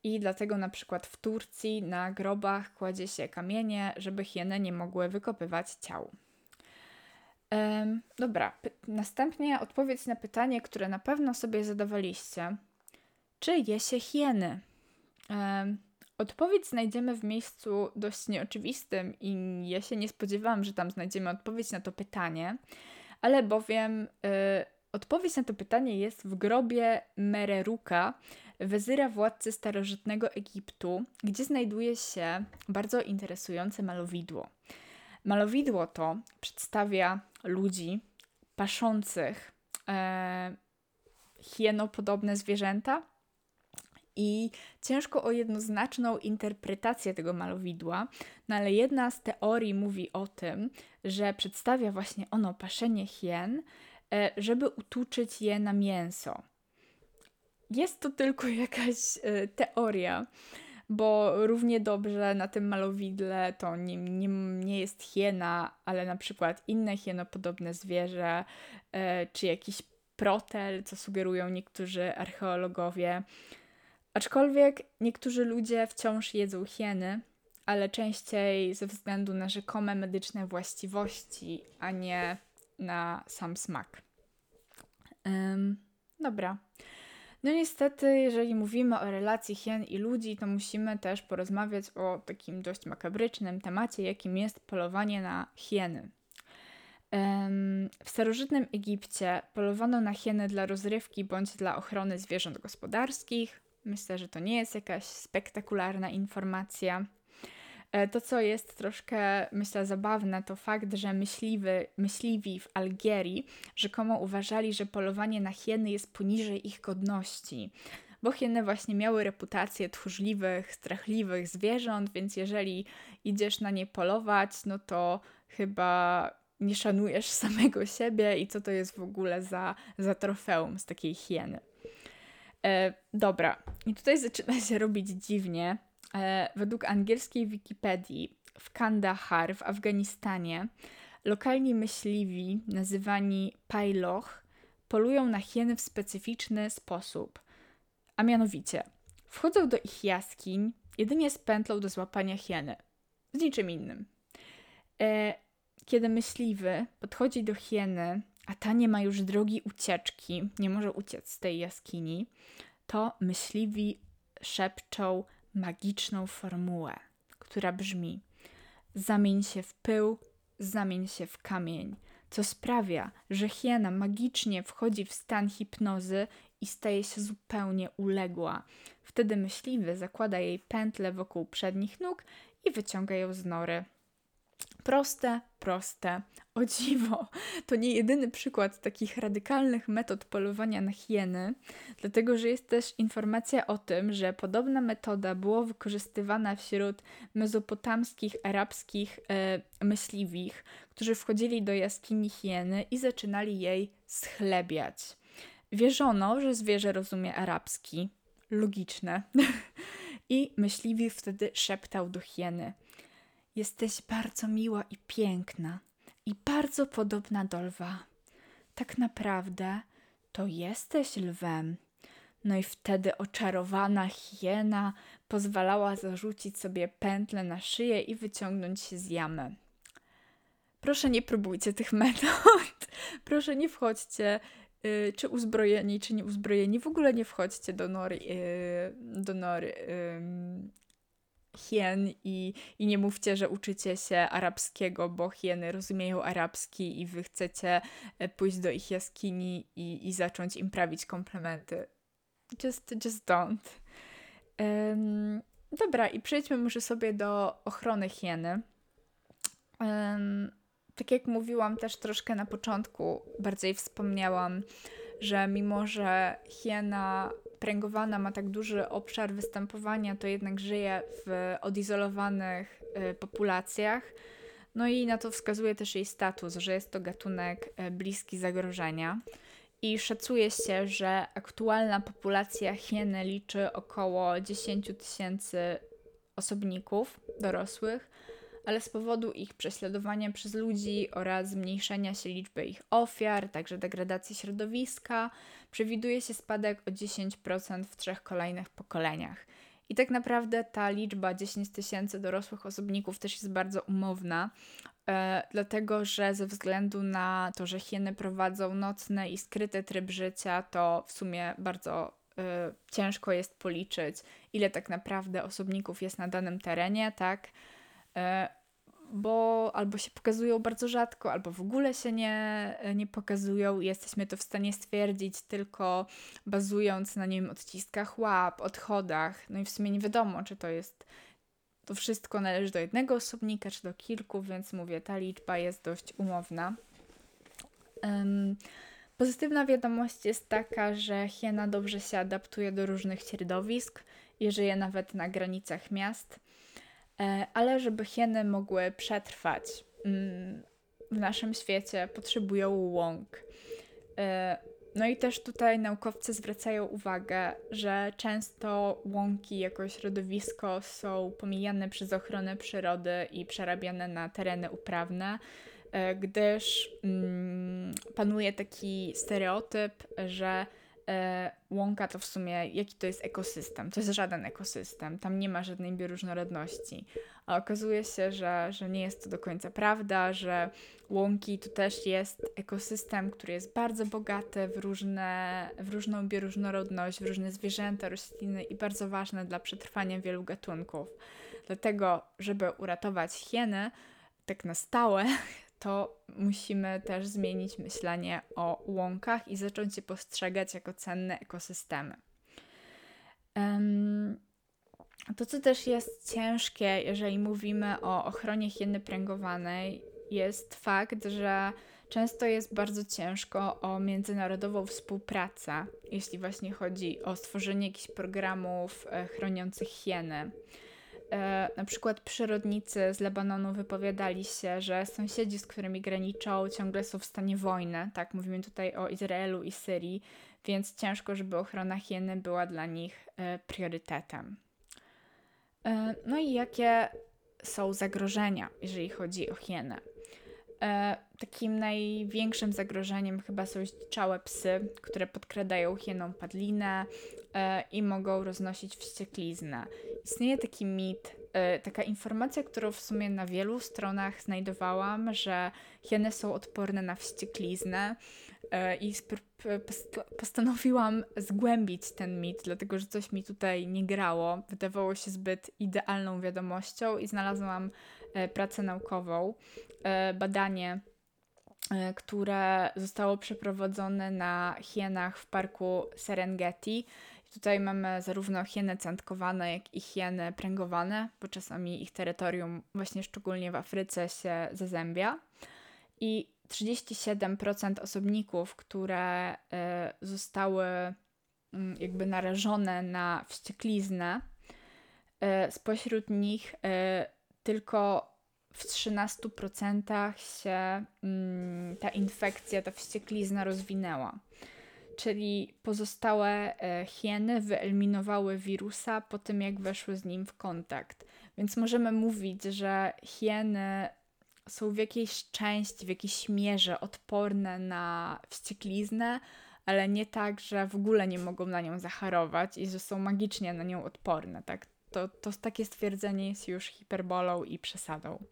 I dlatego na przykład w Turcji na grobach kładzie się kamienie, żeby hieny nie mogły wykopywać ciał. Um, dobra, następnie odpowiedź na pytanie, które na pewno sobie zadawaliście. Czy je się hieny? Um, Odpowiedź znajdziemy w miejscu dość nieoczywistym i ja się nie spodziewałam, że tam znajdziemy odpowiedź na to pytanie, ale bowiem y, odpowiedź na to pytanie jest w grobie Mereruka, wezyra władcy starożytnego Egiptu, gdzie znajduje się bardzo interesujące malowidło. Malowidło to przedstawia ludzi paszących e, hienopodobne zwierzęta i ciężko o jednoznaczną interpretację tego malowidła, no ale jedna z teorii mówi o tym, że przedstawia właśnie ono paszenie hien, e, żeby utuczyć je na mięso. Jest to tylko <laughs> jakaś e, teoria, bo równie dobrze na tym malowidle to nie, nie, nie jest hiena, ale na przykład inne hienopodobne zwierzę, e, czy jakiś protel, co sugerują niektórzy archeologowie. Aczkolwiek niektórzy ludzie wciąż jedzą hieny, ale częściej ze względu na rzekome medyczne właściwości, a nie na sam smak. Dobra. No niestety, jeżeli mówimy o relacji hien i ludzi, to musimy też porozmawiać o takim dość makabrycznym temacie, jakim jest polowanie na hieny. W starożytnym Egipcie polowano na hieny dla rozrywki bądź dla ochrony zwierząt gospodarskich. Myślę, że to nie jest jakaś spektakularna informacja. E, to, co jest troszkę, myślę, zabawne, to fakt, że myśliwy, myśliwi w Algierii rzekomo uważali, że polowanie na hieny jest poniżej ich godności. Bo hieny właśnie miały reputację tchórzliwych, strachliwych zwierząt, więc jeżeli idziesz na nie polować, no to chyba nie szanujesz <laughs> samego siebie i co to jest w ogóle za, za trofeum z takiej hieny. E, dobra, i tutaj zaczyna się robić dziwnie. E, według angielskiej Wikipedii w Kandahar w Afganistanie lokalni myśliwi, nazywani pajloch, polują na hieny w specyficzny sposób. A mianowicie, wchodzą do ich jaskiń jedynie z pętlą do złapania hieny, z niczym innym. E, kiedy myśliwy podchodzi do hieny, a ta nie ma już drogi ucieczki, nie może uciec z tej jaskini, to myśliwi szepczą magiczną formułę, która brzmi: Zamień się w pył, zamień się w kamień, co sprawia, że hiena magicznie wchodzi w stan hipnozy i staje się zupełnie uległa. Wtedy myśliwy zakłada jej pętlę wokół przednich nóg i wyciąga ją z nory. Proste, proste. O dziwo, to nie jedyny przykład takich radykalnych metod polowania na hieny, dlatego że jest też informacja o tym, że podobna metoda była wykorzystywana wśród mezopotamskich, arabskich e, myśliwich, którzy wchodzili do jaskini hieny i zaczynali jej schlebiać. Wierzono, że zwierzę rozumie arabski. Logiczne. <laughs> I myśliwy wtedy szeptał do hieny – Jesteś bardzo miła i piękna, i bardzo podobna do lwa. Tak naprawdę to jesteś lwem. No i wtedy oczarowana hiena pozwalała zarzucić sobie pętlę na szyję i wyciągnąć się z jamy. Proszę nie próbujcie tych metod. <laughs> Proszę nie wchodźcie, yy, czy uzbrojeni, czy nie uzbrojeni. W ogóle nie wchodźcie do nory, yy, do nory yy, hien i, i nie mówcie, że uczycie się arabskiego, bo hieny rozumieją arabski i wy chcecie e, pójść do ich jaskini i, i zacząć im prawić komplementy. Just, just don't. Um, dobra, i przejdźmy może sobie do ochrony hieny. Um, tak jak mówiłam też troszkę na początku, bardziej wspomniałam, że mimo, że hiena pręgowana ma tak duży obszar występowania, to jednak żyje w odizolowanych y, populacjach. No i na to wskazuje też jej status, że jest to gatunek y, bliski zagrożenia. I szacuje się, że aktualna populacja hieny liczy około 10 tysięcy osobników dorosłych, ale z powodu ich prześladowania przez ludzi oraz zmniejszenia się liczby ich ofiar, także degradacji środowiska, przewiduje się spadek o 10% w trzech kolejnych pokoleniach. I tak naprawdę ta liczba 10 tysięcy dorosłych osobników też jest bardzo umowna, e, dlatego że ze względu na to, że hieny prowadzą nocne i skryte tryb życia, to w sumie bardzo ciężko jest policzyć, ile tak naprawdę osobników jest na danym terenie, tak? Bo albo się pokazują bardzo rzadko, albo w ogóle się nie, nie pokazują i jesteśmy to w stanie stwierdzić tylko bazując na, nie wiem, odciskach łap, odchodach. No i w sumie nie wiadomo, czy to jest to wszystko należy do jednego osobnika, czy do kilku, więc mówię, ta liczba jest dość umowna. Um, pozytywna wiadomość jest taka, że hiena dobrze się adaptuje do różnych środowisk i żyje nawet na granicach miast. E, ale żeby hieny mogły przetrwać mm, w naszym świecie, potrzebują łąk. E, no i też tutaj naukowcy zwracają uwagę, że często łąki jako środowisko są pomijane przez ochronę przyrody i przerabiane na tereny uprawne, e, gdyż mm, panuje taki stereotyp, że łąka to w sumie jaki to jest ekosystem. To jest żaden ekosystem, tam nie ma żadnej bioróżnorodności. A okazuje się, że, że nie jest to do końca prawda, że łąki to też jest ekosystem, który jest bardzo bogaty w, różne, w różną bioróżnorodność, w różne zwierzęta, rośliny i bardzo ważne dla przetrwania wielu gatunków. Dlatego, żeby uratować hieny tak na stałe, to musimy też zmienić myślenie o łąkach i zacząć je postrzegać jako cenne ekosystemy. To, co też jest ciężkie, jeżeli mówimy o ochronie hieny pręgowanej, jest fakt, że często jest bardzo ciężko o międzynarodową współpracę, jeśli właśnie chodzi o stworzenie jakichś programów e, chroniących hieny. E, na przykład przyrodnicy z Lebanonu wypowiadali się, że sąsiedzi, z którymi graniczą, ciągle są w stanie wojny. Tak, mówimy tutaj o Izraelu i Syrii, więc ciężko, żeby ochrona hieny była dla nich e, priorytetem. E, no i jakie są zagrożenia, jeżeli chodzi o hienę? Takim największym zagrożeniem chyba są zdziczałe psy, które podkradają hieną padlinę i mogą roznosić wściekliznę. Istnieje taki mit, e, taka informacja, którą w sumie na wielu stronach znajdowałam, że hieny są odporne na wściekliznę e, i postanowiłam zgłębić ten mit, dlatego że coś mi tutaj nie grało. Wydawało się zbyt idealną wiadomością i znalazłam e, pracę naukową, badanie które zostało przeprowadzone na hienach w parku Serengeti Tutaj mamy zarówno hieny cantkowane, jak i hieny pręgowane, bo czasami ich terytorium, właśnie szczególnie w Afryce, się zazębia. I 37% osobników, które zostały y, jakby narażone na wściekliznę, spośród nich tylko w 13% się mm, ta infekcja, ta wścieklizna rozwinęła czyli pozostałe e, hieny wyeliminowały wirusa po tym, jak weszły z nim w kontakt. Więc możemy mówić, że hieny są w jakiejś części, w jakiejś mierze odporne na wściekliznę, ale nie tak, że w ogóle nie mogą na nią zacharować i że są magicznie na nią odporne. Tak? To, to takie stwierdzenie jest już hiperbolą i przesadą.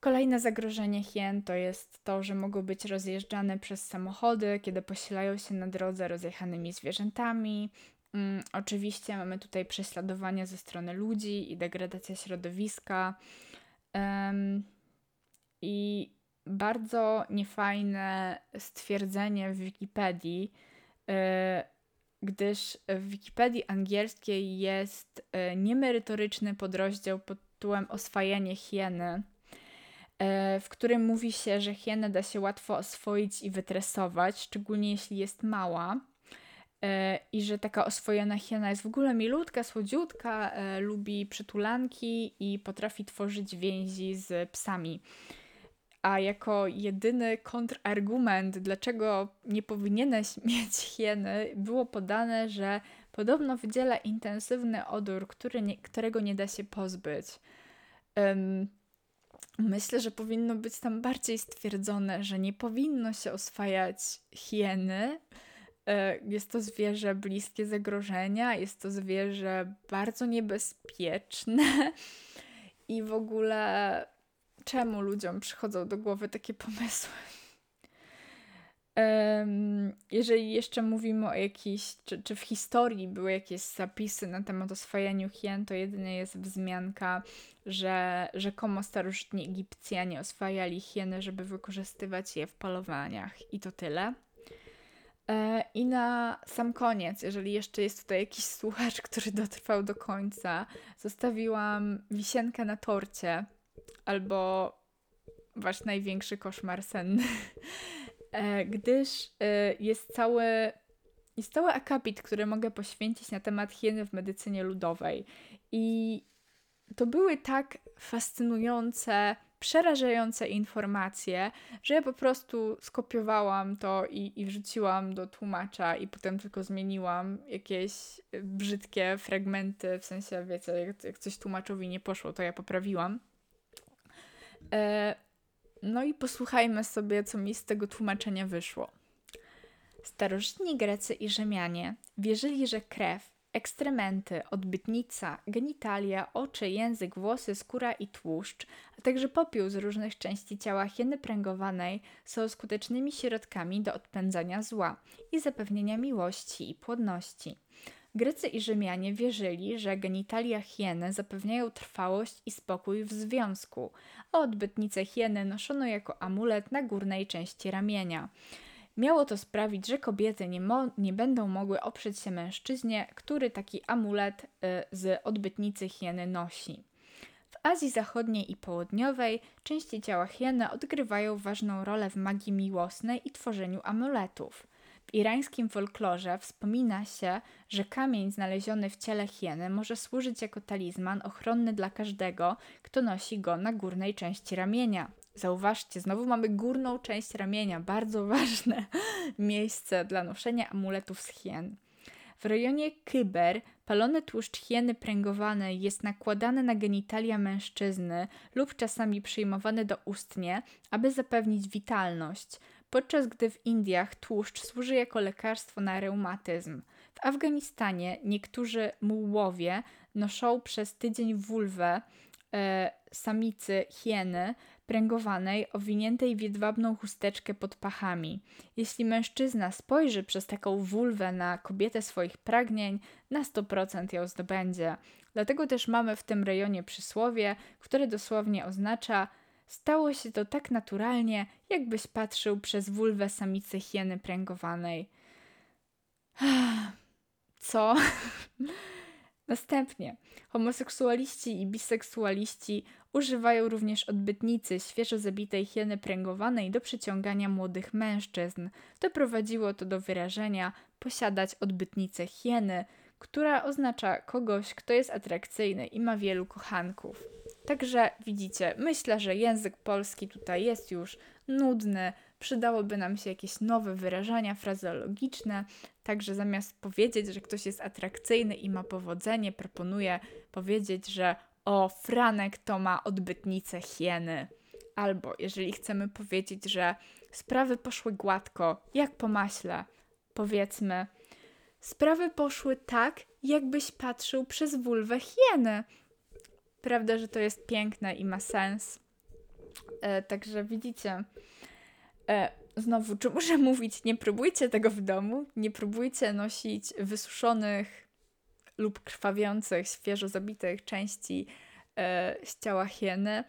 Kolejne zagrożenie hien to jest to, że mogą być rozjeżdżane przez samochody, kiedy posilają się na drodze rozjechanymi zwierzętami. Um, oczywiście mamy tutaj prześladowanie ze strony ludzi i degradacja środowiska. Um, I bardzo niefajne stwierdzenie w Wikipedii, yy, gdyż w Wikipedii angielskiej jest yy, niemerytoryczny podrozdział pod tytułem Oswajanie hieny E, w którym mówi się, że hienę da się łatwo oswoić i wytresować, szczególnie jeśli jest mała. E, I że taka oswojona hiena jest w ogóle milutka, słodziutka, e, lubi przytulanki i potrafi tworzyć więzi z psami. A jako jedyny kontrargument, dlaczego nie powinieneś <laughs> mieć hieny, było podane, że podobno wydziela intensywny odór, który nie, którego nie da się pozbyć. Um, Myślę, że powinno być tam bardziej stwierdzone, że nie powinno się oswajać hieny. E, jest to zwierzę bliskie zagrożenia, jest to zwierzę bardzo niebezpieczne <laughs> i w ogóle czemu ludziom przychodzą do głowy takie pomysły? Jeżeli jeszcze mówimy o jakiejś, czy, czy w historii były jakieś zapisy na temat oswajania hien, to jedynie jest wzmianka, że rzekomo starożytni Egipcjanie oswajali hieny, żeby wykorzystywać je w polowaniach i to tyle. E, I na sam koniec, jeżeli jeszcze jest tutaj jakiś słuchacz, który dotrwał do końca, zostawiłam wisienkę na torcie albo wasz największy koszmar senny, <laughs> e, gdyż e, jest cały, jest cały akapit, który mogę poświęcić na temat hieny w medycynie ludowej. I to były tak fascynujące przerażające informacje, że ja po prostu skopiowałam to i, i wrzuciłam do tłumacza i potem tylko zmieniłam jakieś brzydkie fragmenty, w sensie, wiecie, jak, jak coś tłumaczowi nie poszło, to ja poprawiłam. E, no i posłuchajmy sobie, co mi z tego tłumaczenia wyszło. Starożytni Grecy i Rzymianie wierzyli, że krew ekstrementy, odbytnica, genitalia, oczy, język, włosy, skóra i tłuszcz, a także popiół z różnych części ciała hieny pręgowanej są skutecznymi środkami do odpędzania zła i zapewnienia miłości i płodności. Grecy i Rzymianie wierzyli, że genitalia hieny zapewniają trwałość i spokój w związku, a odbytnicę hieny noszono jako amulet na górnej części ramienia. Miało to sprawić, że kobiety nie, nie będą mogły oprzeć się mężczyźnie, który taki amulet y, z odbytnicy hieny nosi. W Azji Zachodniej i Południowej części ciała hieny odgrywają ważną rolę w magii miłosnej i tworzeniu amuletów. W irańskim folklorze wspomina się, że kamień znaleziony w ciele hieny może służyć jako talizman ochronny dla każdego, kto nosi go na górnej części ramienia. Zauważcie, znowu mamy górną część ramienia, bardzo <laughs> ważne miejsce dla noszenia amuletów z hien. W rejonie kyber palony tłuszcz hieny pręgowanej jest nakładany na genitalia mężczyzny lub czasami przyjmowany do ustnie, aby zapewnić witalność, podczas gdy w Indiach tłuszcz służy jako lekarstwo na reumatyzm. W Afganistanie niektórzy mułowie noszą przez tydzień wulwę e, samicy hieny pręgowanej, owiniętej w jedwabną chusteczkę pod pachami. Jeśli mężczyzna spojrzy przez taką wulwę na kobietę swoich pragnień, na 100% ją zdobędzie. Dlatego też mamy w tym rejonie przysłowie, które dosłownie oznacza stało się to tak naturalnie, jakbyś patrzył przez wulwę samicy hieny pręgowanej. <sighs> Co? <laughs> Następnie, homoseksualiści i biseksualiści używają również odbytnicy świeżo zabitej hieny pręgowanej do przyciągania młodych mężczyzn. Doprowadziło to do wyrażenia posiadać odbytnicę hieny, która oznacza kogoś, kto jest atrakcyjny i ma wielu kochanków. Także widzicie, myślę, że język polski tutaj jest już nudny, przydałoby nam się jakieś nowe wyrażenia frazeologiczne. Także zamiast powiedzieć, że ktoś jest atrakcyjny i ma powodzenie, proponuję powiedzieć, że o, Franek to ma odbytnicę hieny. Albo jeżeli chcemy powiedzieć, że sprawy poszły gładko, jak po maśle, powiedzmy, sprawy poszły tak, jakbyś patrzył przez wulwę hieny. Prawda, że to jest piękne i ma sens. E, także widzicie, e, znowu, czy muszę <laughs> mówić, nie próbujcie tego w domu, nie próbujcie nosić wysuszonych lub krwawiących, świeżo zabitych części e, z ciała hieny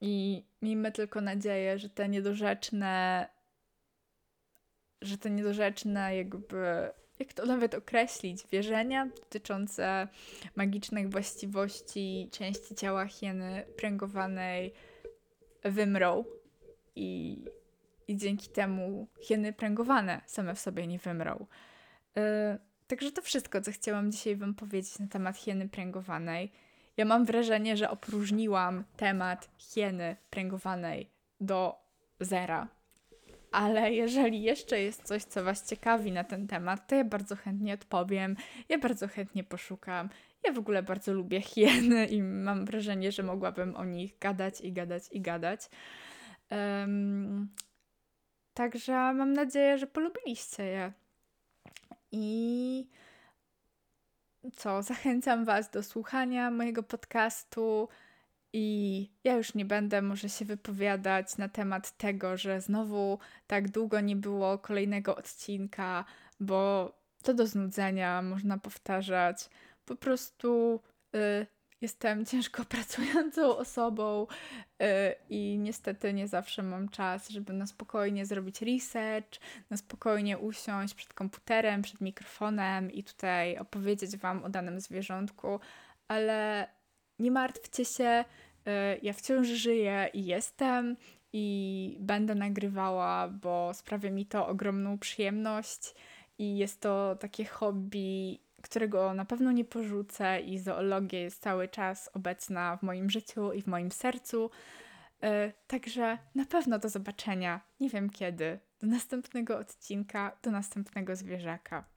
i miejmy tylko nadzieję, że te niedorzeczne że te niedorzeczne jakby jak to nawet określić, wierzenia dotyczące magicznych właściwości części ciała hieny pręgowanej wymrą i, i dzięki temu hieny pręgowane same w sobie nie wymrą. Yy, także to wszystko, co chciałam dzisiaj Wam powiedzieć na temat hieny pręgowanej. Ja mam wrażenie, że opróżniłam temat hieny pręgowanej do zera ale jeżeli jeszcze jest coś, co Was ciekawi na ten temat, to ja bardzo chętnie odpowiem, ja bardzo chętnie poszukam. Ja w ogóle bardzo lubię hieny i mam wrażenie, że mogłabym o nich gadać i gadać i gadać. Um, także mam nadzieję, że polubiliście je. I co, zachęcam Was do słuchania mojego podcastu I ja już nie będę może się wypowiadać na temat tego, że znowu tak długo nie było kolejnego odcinka, bo to do znudzenia można powtarzać. Po prostu y, jestem <laughs> ciężko pracującą osobą y, i niestety nie zawsze mam czas, żeby na spokojnie zrobić research, na spokojnie usiąść przed komputerem, przed mikrofonem i tutaj opowiedzieć Wam o danym zwierzątku, ale nie martwcie się, ja wciąż żyję i jestem i będę nagrywała, bo sprawia mi to ogromną przyjemność i jest to takie hobby, którego na pewno nie porzucę i zoologia jest cały czas obecna w moim życiu i w moim sercu. E, także na pewno do zobaczenia. Nie wiem kiedy. Do następnego odcinka, do następnego zwierzaka.